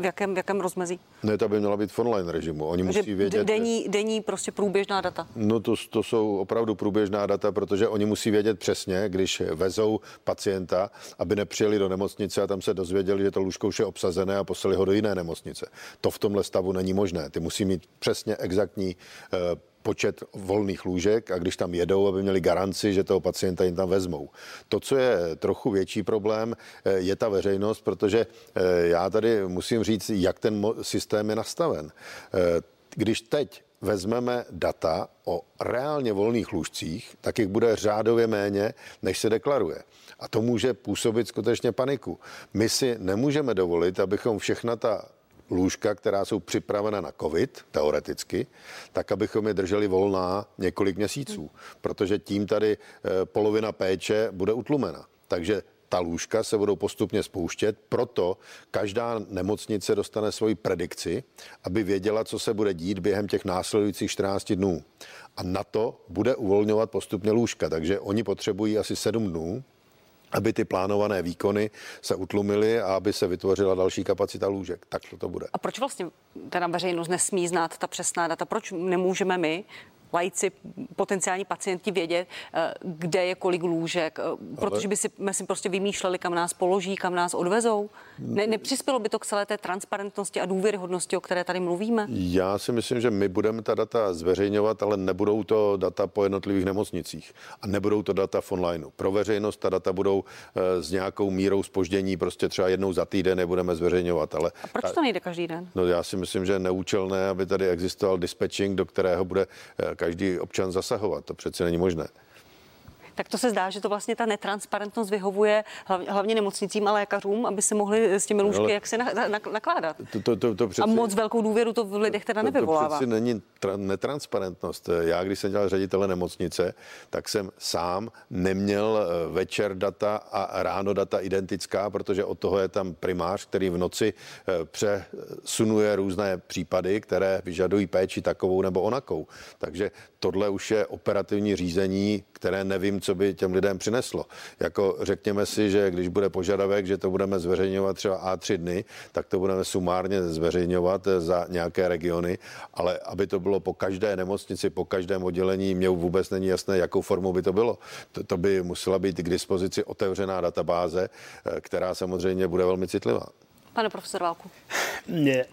v jakém, v jakém rozmezí? Schází? Ne, ta by měla být v online režimu. Oni musí že vědět. Denní, denní prostě průběžná data. No to, to jsou opravdu průběžná data, protože oni musí vědět přesně, když vezou pacienta, aby nepřijeli do nemocnice a tam se dozvěděli, že to lůžko už je obsazené a poslali ho do jiné nemocnice. To v tomhle stavu není možné. Ty musí mít přesně exaktní uh, počet volných lůžek a když tam jedou, aby měli garanci, že toho pacienta jim tam vezmou. To, co je trochu větší problém, eh, je ta veřejnost, protože eh, já tady musím říct, jak ten systém je nastaven. Eh, když teď vezmeme data o reálně volných lůžcích, tak jich bude řádově méně, než se deklaruje. A to může působit skutečně paniku. My si nemůžeme dovolit, abychom všechna ta lůžka, která jsou připravena na COVID, teoreticky, tak abychom je drželi volná několik měsíců, protože tím tady eh, polovina péče bude utlumena. Takže ta lůžka se budou postupně spouštět, proto každá nemocnice dostane svoji predikci, aby věděla, co se bude dít během těch následujících 14 dnů. A na to bude uvolňovat postupně lůžka, takže oni potřebují asi 7 dnů, aby ty plánované výkony se utlumily a aby se vytvořila další kapacita lůžek. Tak to bude. A proč vlastně teda veřejnost nesmí znát ta přesná data? Proč nemůžeme my lajci, potenciální pacienti vědět, eh, kde je kolik lůžek, eh, protože by si, my si prostě vymýšleli, kam nás položí, kam nás odvezou. Ne, nepřispělo by to k celé té transparentnosti a důvěryhodnosti, o které tady mluvíme? Já si myslím, že my budeme ta data zveřejňovat, ale nebudou to data po jednotlivých nemocnicích a nebudou to data v onlineu. Pro veřejnost ta data budou eh, s nějakou mírou spoždění, prostě třeba jednou za týden nebudeme zveřejňovat. Ale a proč to nejde každý den? No já si myslím, že je neúčelné, aby tady existoval dispatching, do kterého bude každý občan zasahovat. To přece není možné tak to se zdá, že to vlastně ta netransparentnost vyhovuje hlavně nemocnicím a lékařům, aby se mohli s těmi lůžky jak se nakládat. To, to, to, to přeci, a moc velkou důvěru to v lidech teda nevyvolává. To, to přeci není tra- netransparentnost. Já, když jsem dělal ředitele nemocnice, tak jsem sám neměl eh, večer data a ráno data identická, protože od toho je tam primář, který v noci eh, přesunuje různé případy, které vyžadují péči takovou nebo onakou. Takže tohle už je operativní řízení, které nevím, co by těm lidem přineslo. Jako řekněme si, že když bude požadavek, že to budeme zveřejňovat třeba A3 dny, tak to budeme sumárně zveřejňovat za nějaké regiony, ale aby to bylo po každé nemocnici, po každém oddělení, mě vůbec není jasné, jakou formou by to bylo. To, to by musela být k dispozici otevřená databáze, eh, která samozřejmě bude velmi citlivá. Pane profesor Válku. Ne,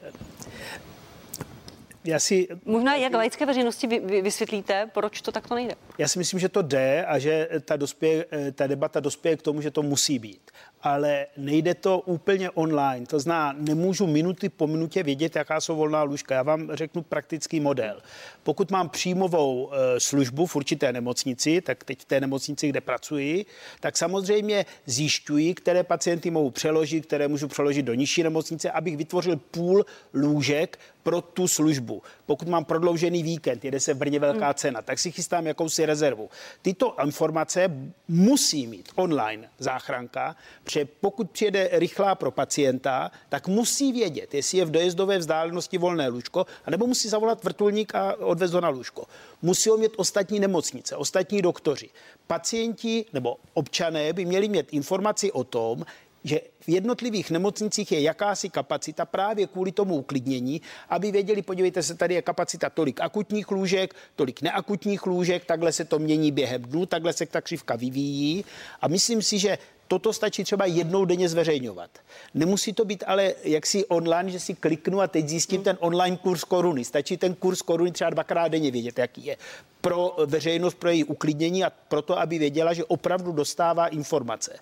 já si... Možná jak laické veřejnosti vy, vy, vysvětlíte, proč to takto nejde? Já si myslím, že to jde a že ta, dospěje, ta debata dospěje k tomu, že to musí být. Ale nejde to úplně online. To zná, nemůžu minuty po minutě vědět, jaká jsou volná lůžka. Já vám řeknu praktický model. Pokud mám příjmovou e, službu v určité nemocnici, tak teď v té nemocnici, kde pracuji, tak samozřejmě zjišťuji, které pacienty mohu přeložit, které můžu přeložit do nižší nemocnice, abych vytvořil půl lůžek pro tu službu. Pokud mám prodloužený víkend, jede se v Brně velká cena, tak si chystám jakousi rezervu. Tyto informace musí mít online záchranka, protože pokud přijede rychlá pro pacienta, tak musí vědět, jestli je v dojezdové vzdálenosti volné lůžko, anebo musí zavolat vrtulník a odvést ho na lůžko. Musí ho mít ostatní nemocnice, ostatní doktoři. Pacienti nebo občané by měli mít informaci o tom, že v jednotlivých nemocnicích je jakási kapacita právě kvůli tomu uklidnění, aby věděli, podívejte se, tady je kapacita tolik akutních lůžek, tolik neakutních lůžek, takhle se to mění během dnů, takhle se ta křivka vyvíjí a myslím si, že Toto stačí třeba jednou denně zveřejňovat. Nemusí to být ale jaksi online, že si kliknu a teď zjistím ten online kurz koruny. Stačí ten kurz koruny třeba dvakrát denně vědět, jaký je. Pro veřejnost, pro její uklidnění a proto, aby věděla, že opravdu dostává informace.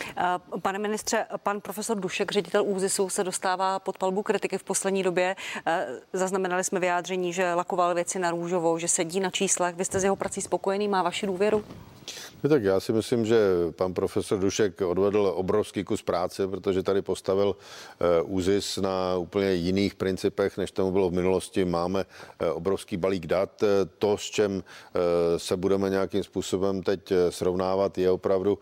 Eh, pane ministře, pan profesor Dušek, ředitel ÚZISu, se dostává pod palbu kritiky v poslední době. Eh, zaznamenali jsme vyjádření, že lakoval věci na růžovou, že sedí na číslech. Vy jste s jeho prací spokojený, má vaši důvěru? No tak já si myslím, že pan profesor Dušek odvedl obrovský kus práce, protože tady postavil eh, ÚZIS na úplně jiných principech, než tomu bylo v minulosti. Máme eh, obrovský balík dat. Eh, to, s čem se budeme nějakým způsobem teď srovnávat, je opravdu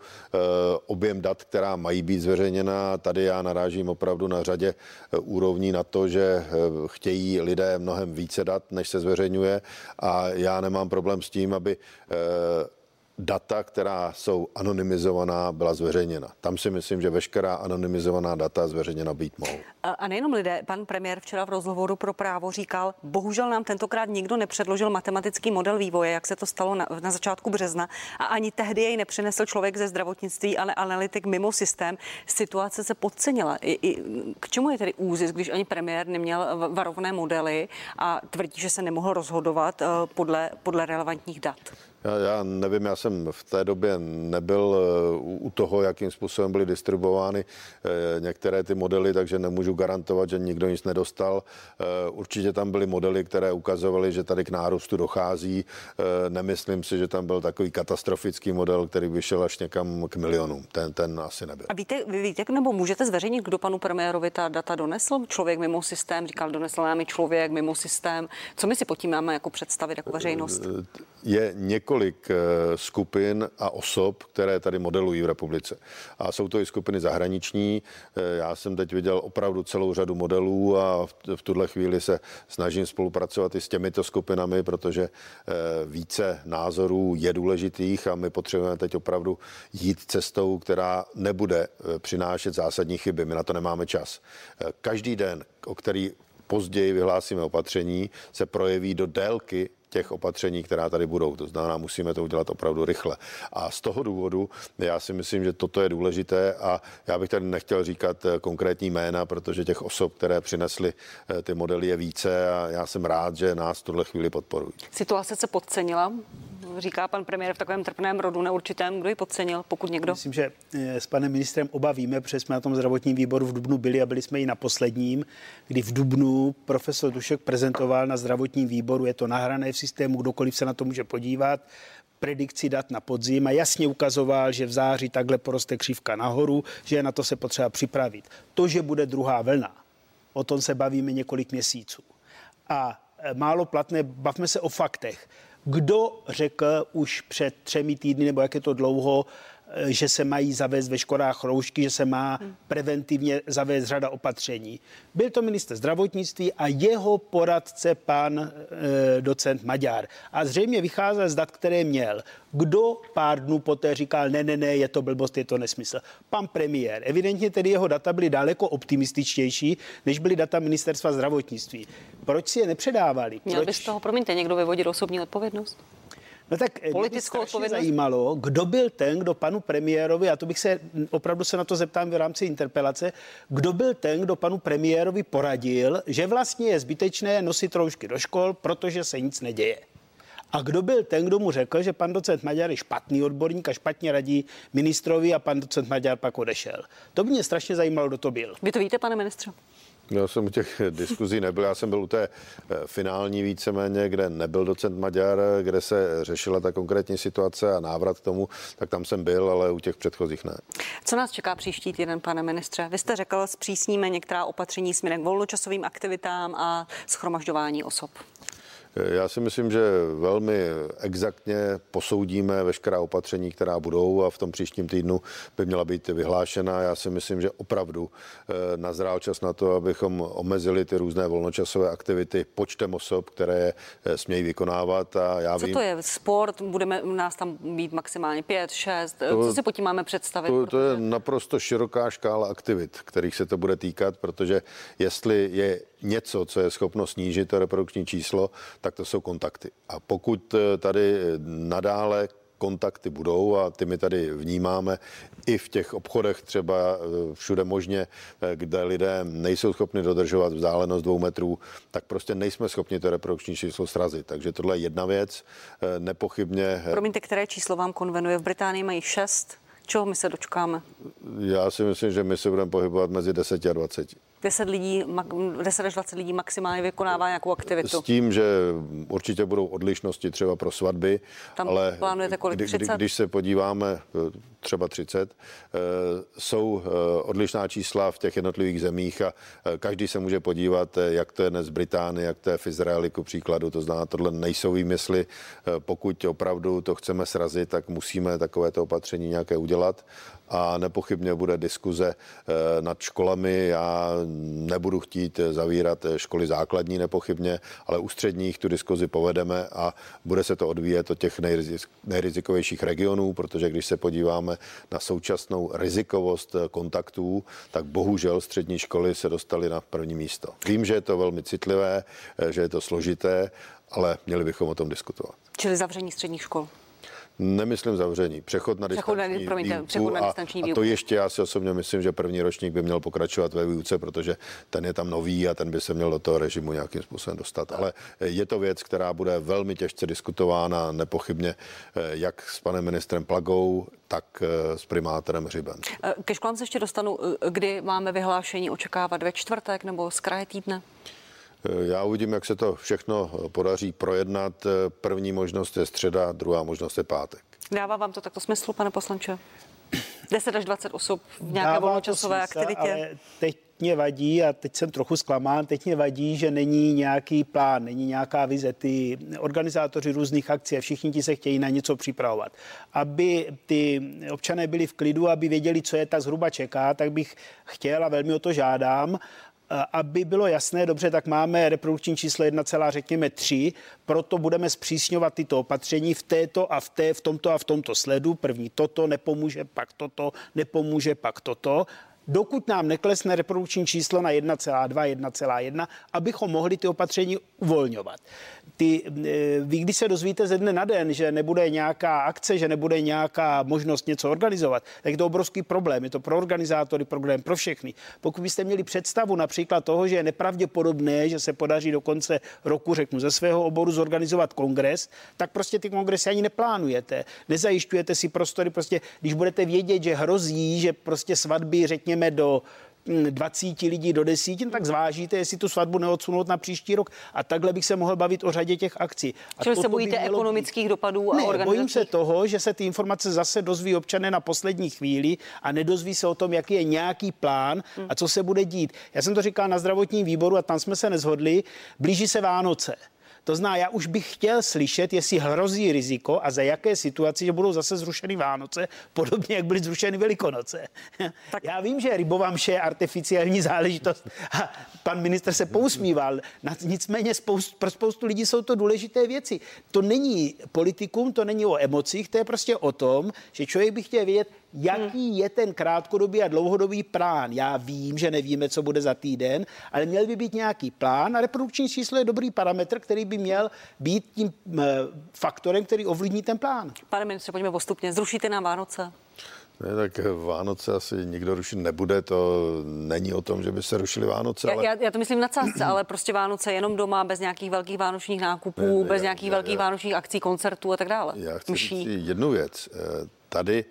objem dat, která mají být zveřejněna. Tady já narážím opravdu na řadě úrovní na to, že chtějí lidé mnohem více dat, než se zveřejňuje a já nemám problém s tím, aby data, která jsou anonymizovaná, byla zveřejněna. Tam si myslím, že veškerá anonymizovaná data zveřejněna být mohou. A nejenom lidé, pan premiér včera v rozhovoru pro právo říkal, bohužel nám tentokrát nikdo nepředložil matematický model vývoje, jak se to stalo na, na začátku března a ani tehdy jej nepřinesl člověk ze zdravotnictví, ale analytik mimo systém. Situace se podcenila. I, i, k čemu je tedy úzis, když ani premiér neměl varovné modely a tvrdí, že se nemohl rozhodovat uh, podle, podle relevantních dat? Já, já nevím, já jsem v té době nebyl eh, u toho, jakým způsobem byly distribuovány eh, některé ty modely, takže nemůžu garantovat, že nikdo nic nedostal. Eh, určitě tam byly modely, které ukazovaly, že tady k nárůstu dochází. Nemyslím si, že tam byl takový katastrofický model, který by šel až někam k milionům. Ten, ten asi nebyl. A víte, vy víte, nebo můžete zveřejnit, kdo panu premiérovi ta data donesl? Člověk mimo systém, říkal, donesl nám člověk mimo systém. Co my si pod tím máme jako představit jako veřejnost? Je několik několik eh, skupin a osob, které tady modelují v republice. A jsou to i skupiny zahraniční. Eh, já jsem teď viděl opravdu celou řadu modelů a v tuhle chvíli se snažím spolupracovat i s těmito skupinami, protože eh, více názorů je důležitých a my potřebujeme teď opravdu jít cestou, která nebude přinášet zásadní chyby. My na to nemáme čas. Každý den, o který později vyhlásíme opatření, se projeví do délky těch opatření, která tady budou. To znamená, musíme to udělat opravdu rychle. A z toho důvodu já si myslím, že toto je důležité a já bych tady nechtěl říkat eh, konkrétní jména, protože těch osob, které přinesly eh, ty modely je více a já jsem rád, že nás v tuhle chvíli podporují. Situace se podcenila říká pan premiér v takovém trpném rodu neurčitém, kdo ji podcenil, pokud někdo? Myslím, že eh, s panem ministrem oba víme, protože jsme na tom zdravotním výboru v Dubnu byli a byli jsme i na posledním, kdy v Dubnu profesor Dušek prezentoval na zdravotním výboru, je to nahrané v systému, kdokoliv se na to může podívat, predikci dat na podzim a jasně ukazoval, že v září takhle poroste křivka nahoru, že na to se potřeba připravit. To, že bude druhá vlna, o tom se bavíme několik měsíců. A eh, málo platné, bavme se o faktech. Kdo řekl už před třemi týdny, nebo jak je to dlouho, že se mají zavést ve školách roušky, že se má preventivně zavést řada opatření. Byl to minister zdravotnictví a jeho poradce pan e, docent Maďar. A zřejmě vycházel z dat, které měl. Kdo pár dnů poté říkal, ne, ne, ne, je to blbost, je to nesmysl. Pan premiér. Evidentně tedy jeho data byly daleko optimističtější, než byly data ministerstva zdravotnictví. Proč si je nepředávali? Měl Proč... by z toho, promiňte, někdo vyvodit osobní odpovědnost? No tak eh, politickou odpovědnost zajímalo, kdo byl ten, kdo panu premiérovi, a to bych se opravdu se na to zeptám v rámci interpelace, kdo byl ten, kdo panu premiérovi poradil, že vlastně je zbytečné nosit roušky do škol, protože se nic neděje. A kdo byl ten, kdo mu řekl, že pan docent Maďar je špatný odborník a špatně radí ministrovi a pan docent Maďar pak odešel? To by mě strašně zajímalo, kdo to byl. Vy to víte, pane ministře? Já jsem u těch diskuzí nebyl, já jsem byl u té eh, finální víceméně, kde nebyl docent Maďar, kde se řešila ta konkrétní situace a návrat k tomu, tak tam jsem byl, ale u těch předchozích ne. Co nás čeká příští týden, pane ministře? Vy jste řekl, zpřísníme některá opatření směrem k volnočasovým aktivitám a schromažďování osob. Já si myslím, že velmi exaktně posoudíme veškerá opatření, která budou a v tom příštím týdnu by měla být vyhlášena. Já si myslím, že opravdu eh, nazrál čas na to, abychom omezili ty různé volnočasové aktivity počtem osob, které eh, smějí vykonávat. A já Co vím, to je? Sport? Budeme u nás tam být maximálně pět, šest? To, Co si pod tím máme představit? To, to je naprosto široká škála aktivit, kterých se to bude týkat, protože jestli je něco, co je schopno snížit to reprodukční číslo, tak to jsou kontakty. A pokud eh, tady nadále kontakty budou a ty my tady vnímáme i v těch obchodech třeba eh, všude možně, eh, kde lidé nejsou schopni dodržovat vzdálenost dvou metrů, tak prostě nejsme schopni to reprodukční číslo srazit. Takže tohle je jedna věc, nepochybně. Promiňte, které číslo vám konvenuje? V Británii mají šest. Čeho my se dočkáme? Já si myslím, že my se budeme pohybovat mezi 10 a 20. 10, lidí, 10 až 20 lidí maximálně vykonává nějakou aktivitu. S tím, že určitě budou odlišnosti třeba pro svatby, Tam ale plánujete kolik? 30? Kdy, když se podíváme, třeba 30, eh, jsou eh, odlišná čísla v těch jednotlivých zemích a eh, každý se může podívat, jak to je dnes v Británii, jak to je v Izraeli, ku příkladu. To znamená, tohle nejsou výmysly. Pokud opravdu to chceme srazit, tak musíme takovéto opatření nějaké udělat a nepochybně bude diskuze nad školami. Já nebudu chtít zavírat školy základní nepochybně, ale u středních tu diskuzi povedeme a bude se to odvíjet od těch nejrizikovějších regionů, protože když se podíváme na současnou rizikovost kontaktů, tak bohužel střední školy se dostaly na první místo. Vím, že je to velmi citlivé, že je to složité, ale měli bychom o tom diskutovat. Čili zavření středních škol. Nemyslím zavření, přechod na přechod distanční, na, promiňte, výuku, přechod na distanční a, a to ještě já si osobně myslím, že první ročník by měl pokračovat ve výuce, protože ten je tam nový a ten by se měl do toho režimu nějakým způsobem dostat. Ale je to věc, která bude velmi těžce diskutována, nepochybně eh, jak s panem ministrem Plagou, tak eh, s primátorem Hřibem. Eh, ke školám se ještě dostanu, kdy máme vyhlášení očekávat ve čtvrtek nebo z kraje týdne? Já uvidím, jak se to všechno podaří projednat. První možnost je středa, druhá možnost je pátek. Dává vám to takto smysl, pane poslanče? <clears throat> 10 až 20 osob v nějaké volnočasové aktivitě? Ale teď mě vadí, a teď jsem trochu zklamán, teď mě vadí, že není nějaký plán, není nějaká vize. Ty organizátoři různých akcí a všichni ti se chtějí na něco připravovat. Aby ty občané byli v klidu, aby věděli, co je tak zhruba čeká, tak bych chtěl a velmi o to žádám, aby bylo jasné, dobře, tak máme reprodukční číslo 1, řekněme 3, proto budeme zpřísňovat tyto opatření v této a v té, v tomto a v tomto sledu. První toto nepomůže, pak toto nepomůže, pak toto dokud nám neklesne reprodukční číslo na 1,2, 1,1, abychom mohli ty opatření uvolňovat. Ty, e, vy, když se dozvíte ze dne na den, že nebude nějaká akce, že nebude nějaká možnost něco organizovat, tak je to obrovský problém. Je to pro organizátory problém, pro všechny. Pokud byste měli představu například toho, že je nepravděpodobné, že se podaří do konce roku, řeknu, ze svého oboru zorganizovat kongres, tak prostě ty kongresy ani neplánujete. Nezajišťujete si prostory, prostě když budete vědět, že hrozí, že prostě svatby, řekněme, řekněme, do 20 hm, lidí do desítin, tak zvážíte, jestli tu svatbu neodsunout na příští rok. A takhle bych se mohl bavit o řadě těch akcí. A Čili se bojíte by ekonomických být... dopadů a ne, organizací? bojím se toho, že se ty informace zase dozví občané na poslední chvíli a nedozví se o tom, jaký je nějaký plán hmm. a co se bude dít. Já jsem to říkal na zdravotním výboru a tam jsme se nezhodli. Blíží se Vánoce. To zná, já už bych chtěl slyšet, jestli hrozí riziko a za jaké situaci, že budou zase zrušeny Vánoce, podobně jak byly zrušeny Velikonoce. Tak. Já vím, že rybovamše je artificiální záležitost a pan minister se pousmíval. Nicméně spoust, pro spoustu lidí jsou to důležité věci. To není politikum, to není o emocích, to je prostě o tom, že člověk by chtěl vědět, jaký je ten krátkodobý a dlouhodobý plán. Já vím, že nevíme, co bude za týden, ale měl by být nějaký plán a reprodukční číslo je dobrý parametr, který by měl být tím faktorem, který ovlivní ten plán. Pane ministře, pojďme postupně. Zrušíte nám Vánoce? Ne, tak Vánoce asi nikdo rušit nebude, to není o tom, že by se rušily Vánoce. Ale... Já, já to myslím na cásce, ale prostě Vánoce jenom doma, bez nějakých velkých vánočních nákupů, ne, bez já, nějakých já, velkých já, vánočních akcí, koncertů a tak dále. Já chci říct jednu věc. Eh, tady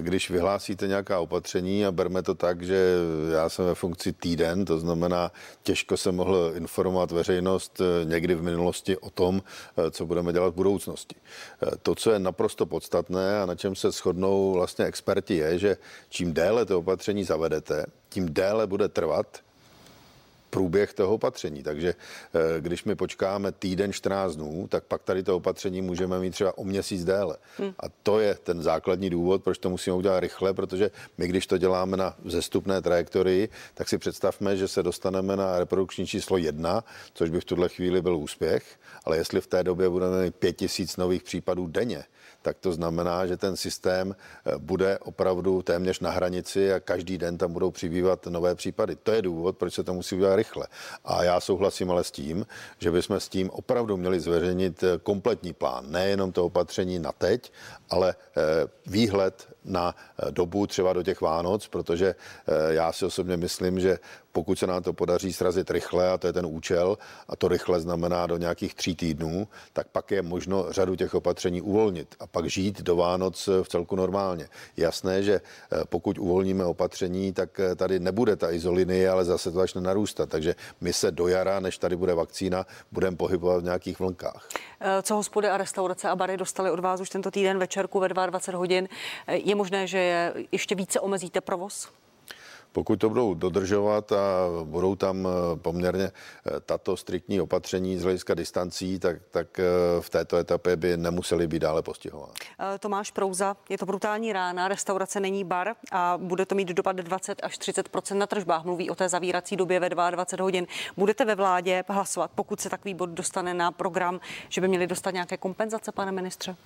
když vyhlásíte nějaká opatření a berme to tak, že já jsem ve funkci týden, to znamená, těžko se mohl informovat veřejnost eh, někdy v minulosti o tom, eh, co budeme dělat v budoucnosti. Eh, to, co je naprosto podstatné a na čem se shodnou vlastně experti, je, že čím déle to opatření zavedete, tím déle bude trvat, průběh toho opatření. Takže eh, když my počkáme týden, 14 dnů, tak pak tady to opatření můžeme mít třeba o měsíc déle. Hmm. A to je ten základní důvod, proč to musíme udělat rychle, protože my, když to děláme na zestupné trajektorii, tak si představme, že se dostaneme na reprodukční číslo 1, což by v tuhle chvíli byl úspěch, ale jestli v té době budeme mít 5000 nových případů denně, tak to znamená, že ten systém eh, bude opravdu téměř na hranici a každý den tam budou přibývat nové případy. To je důvod, proč se to musí udělat rychle. A já souhlasím ale s tím, že bychom s tím opravdu měli zveřejnit eh, kompletní plán, nejenom to opatření na teď, ale eh, výhled na dobu třeba do těch Vánoc, protože já si osobně myslím, že pokud se nám to podaří srazit rychle, a to je ten účel, a to rychle znamená do nějakých tří týdnů, tak pak je možno řadu těch opatření uvolnit a pak žít do Vánoc v celku normálně. Jasné, že eh, pokud uvolníme opatření, tak eh, tady nebude ta izolinie, ale zase to začne narůstat. Takže my se do jara, než tady bude vakcína, budeme pohybovat v nějakých vlnkách. Eh, co hospody a restaurace a bary dostali od vás už tento týden večerku ve 22 hodin? Je možné, že je ještě více omezíte provoz? Pokud to budou dodržovat a budou tam eh, poměrně eh, tato striktní opatření z hlediska distancí, tak, tak eh, v této etapě by nemuseli být dále postihovány. Tomáš Prouza, je to brutální rána, restaurace není bar a bude to mít dopad 20 až 30% na tržbách. Mluví o té zavírací době ve 22 hodin. Budete ve vládě hlasovat, pokud se takový bod dostane na program, že by měli dostat nějaké kompenzace, pane ministře?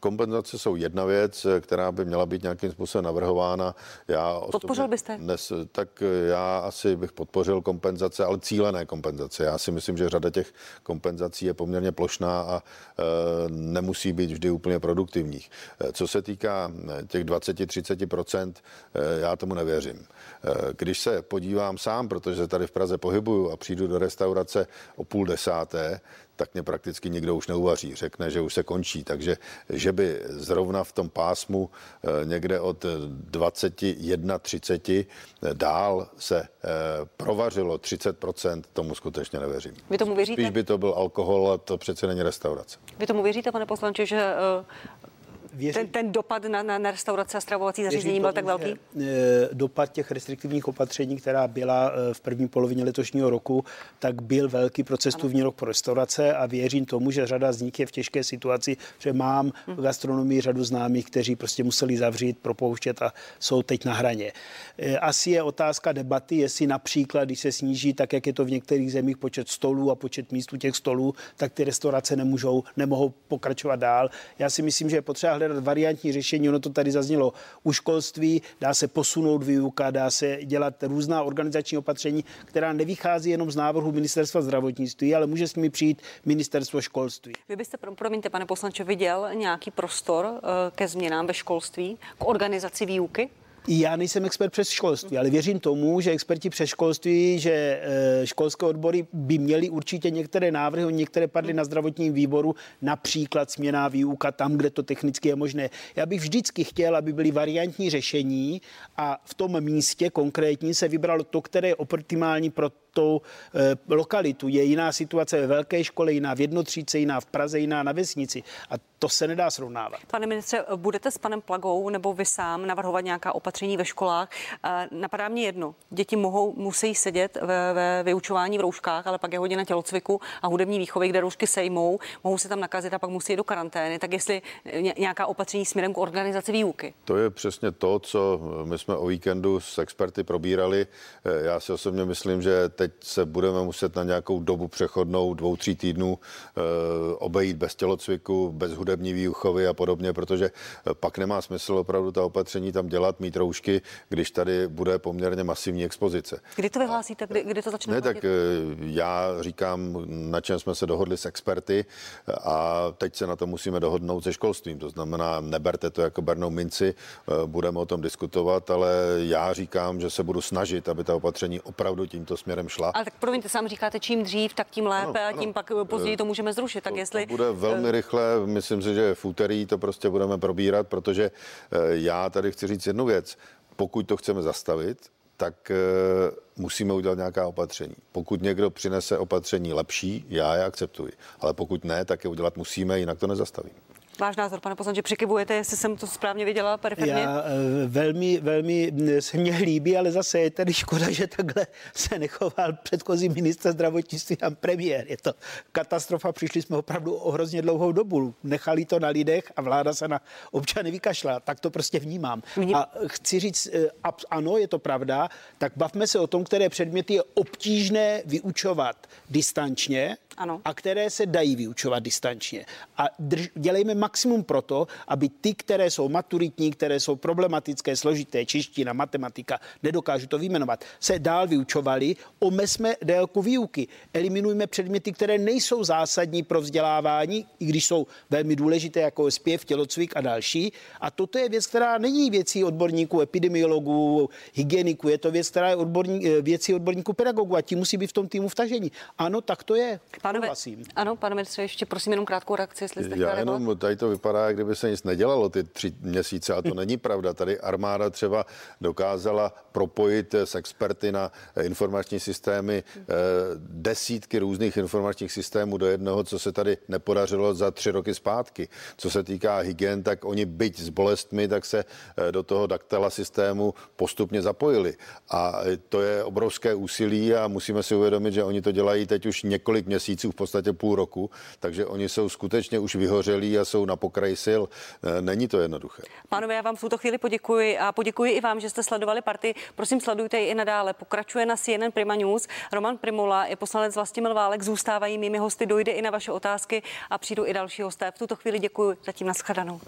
Kompenzace jsou jedna věc, která by měla být nějakým způsobem navrhována. Já Podpořil byste? Dnes, tak já asi bych podpořil kompenzace, ale cílené kompenzace. Já si myslím, že řada těch kompenzací je poměrně plošná a e, nemusí být vždy úplně produktivních. Co se týká těch 20-30%, e, já tomu nevěřím. Když se podívám sám, protože tady v Praze pohybuju a přijdu do restaurace o půl desáté, tak mě prakticky nikdo už neuvaří. Řekne, že už se končí. Takže, že by zrovna v tom pásmu eh, někde od 21, 30 eh, dál se eh, provařilo 30%, tomu skutečně nevěřím. Vy tomu věříte? Spíš by to byl alkohol a to přece není restaurace. Vy tomu věříte, pane poslanče, že Věří... ten, ten dopad na, na, na restaurace a stravovací zařízení byl tak velký? E, dopad těch restriktivních opatření, která byla e, v první polovině letošního roku, tak byl velký pro cestovní rok pro restaurace a věřím tomu, že řada z nich je v těžké situaci, že mám v gastronomii řadu známých, kteří prostě museli zavřít, propouštět a jsou teď na hraně. E, asi je otázka debaty, jestli například, když se sníží, tak jak je to v některých zemích počet stolů a počet míst u těch stolů, tak ty restaurace nemůžou, nemohou pokračovat dál. Já si myslím, že je potřeba hledat variantní řešení. Ono to tady zaznělo u školství, dá se posunout výuka, dá se dělat různá organizační opatření, která nevychází jenom z návrhu ministerstva zdravotnictví, ale může s nimi přijít ministerstvo školství. Vy byste, promiňte, pane poslanče, viděl nějaký prostor eh, ke změnám ve školství, k organizaci výuky? Já nejsem expert přes školství, ale věřím tomu, že experti přes školství, že eh, školské odbory by měli určitě některé návrhy, některé padly na zdravotním výboru, například směná výuka tam, kde to technicky je možné. Já bych vždycky chtěl, aby byly variantní řešení a v tom místě konkrétní se vybralo to, které je optimální pro tou e, lokalitu. Je jiná situace ve velké škole, jiná v jednotříce, jiná v Praze, jiná na vesnici. A to se nedá srovnávat. Pane ministře, budete s panem Plagou nebo vy sám navrhovat nějaká opatření ve školách? E, napadá mě jedno. Děti mohou, musí sedět ve, ve vyučování v rouškách, ale pak je hodina tělocviku a hudební výchovy, kde roušky sejmou, mohou se tam nakazit a pak musí jít do karantény. Tak jestli nějaká opatření směrem k organizaci výuky? To je přesně to, co my jsme o víkendu s experty probírali. Já si osobně myslím, že teď se budeme muset na nějakou dobu přechodnou dvou, tří týdnů e, obejít bez tělocviku, bez hudební výuchovy a podobně, protože eh, pak nemá smysl opravdu ta opatření tam dělat, mít roušky, když tady bude poměrně masivní expozice. Kdy to vyhlásíte, kdy, kdy to začne? Ne, tak e, já říkám, na čem jsme se dohodli s experty a teď se na to musíme dohodnout se školstvím. To znamená, neberte to jako bernou minci, budeme o tom diskutovat, ale já říkám, že se budu snažit, aby ta opatření opravdu tímto směrem šla. Ale tak promiňte, sám říkáte, čím dřív, tak tím lépe ano, a tím pak později to můžeme zrušit. Tak to, jestli... To bude velmi eh, rychle, myslím si, že v úterý to prostě budeme probírat, protože eh, já tady chci říct jednu věc. Pokud to chceme zastavit, tak eh, musíme udělat nějaká opatření. Pokud někdo přinese opatření lepší, já je akceptuji. Ale pokud ne, tak je udělat musíme, jinak to nezastavím. Váš názor, pane poslanče, přikivujete, jestli jsem to správně viděla periferně? Já eh, velmi, velmi se mě líbí, ale zase je tady škoda, že takhle se nechoval předchozí minister zdravotnictví a premiér. Je to katastrofa, přišli jsme opravdu o hrozně dlouhou dobu. Nechali to na lidech a vláda se na občany vykašla. Tak to prostě vnímám. Vním. A chci říct, eh, ano, je to pravda, tak bavme se o tom, které předměty je obtížné vyučovat distančně, ano. a které se dají vyučovat distančně. A drž, dělejme maximum pro to, aby ty, které jsou maturitní, které jsou problematické, složité, čeština, matematika, nedokážu to vyjmenovat, se dál vyučovali, omezme délku výuky, eliminujme předměty, které nejsou zásadní pro vzdělávání, i když jsou velmi důležité, jako zpěv, tělocvik a další. A toto je věc, která není věcí odborníků, epidemiologů, hygieniků, je to věc, která je odborní, eh, věcí odborníků pedagogů a ti musí být v tom týmu vtažení. Ano, tak to je. Pánové. Ano, pane ministře, ještě prosím jenom krátkou reakci, jestli jste Já jenom tady to vypadá, kdyby se nic nedělalo ty tři měsíce a to není pravda. Tady armáda třeba dokázala propojit s experty na informační systémy eh, desítky různých informačních systémů do jednoho, co se tady nepodařilo za tři roky zpátky. Co se týká hygien, tak oni byť s bolestmi, tak se eh, do toho daktela systému postupně zapojili. A to je obrovské úsilí a musíme si uvědomit, že oni to dělají teď už několik měsíců v podstatě půl roku, takže oni jsou skutečně už vyhořelí a jsou na pokraji sil. E, není to jednoduché. Pánové, já vám v tuto chvíli poděkuji a poděkuji i vám, že jste sledovali party. Prosím, sledujte ji i nadále. Pokračuje na CNN Prima News. Roman Primula i poslanec Vlastimil Válek zůstávají mými hosty. Dojde i na vaše otázky a přijdu i další hosté. V tuto chvíli děkuji. Zatím nashledanou.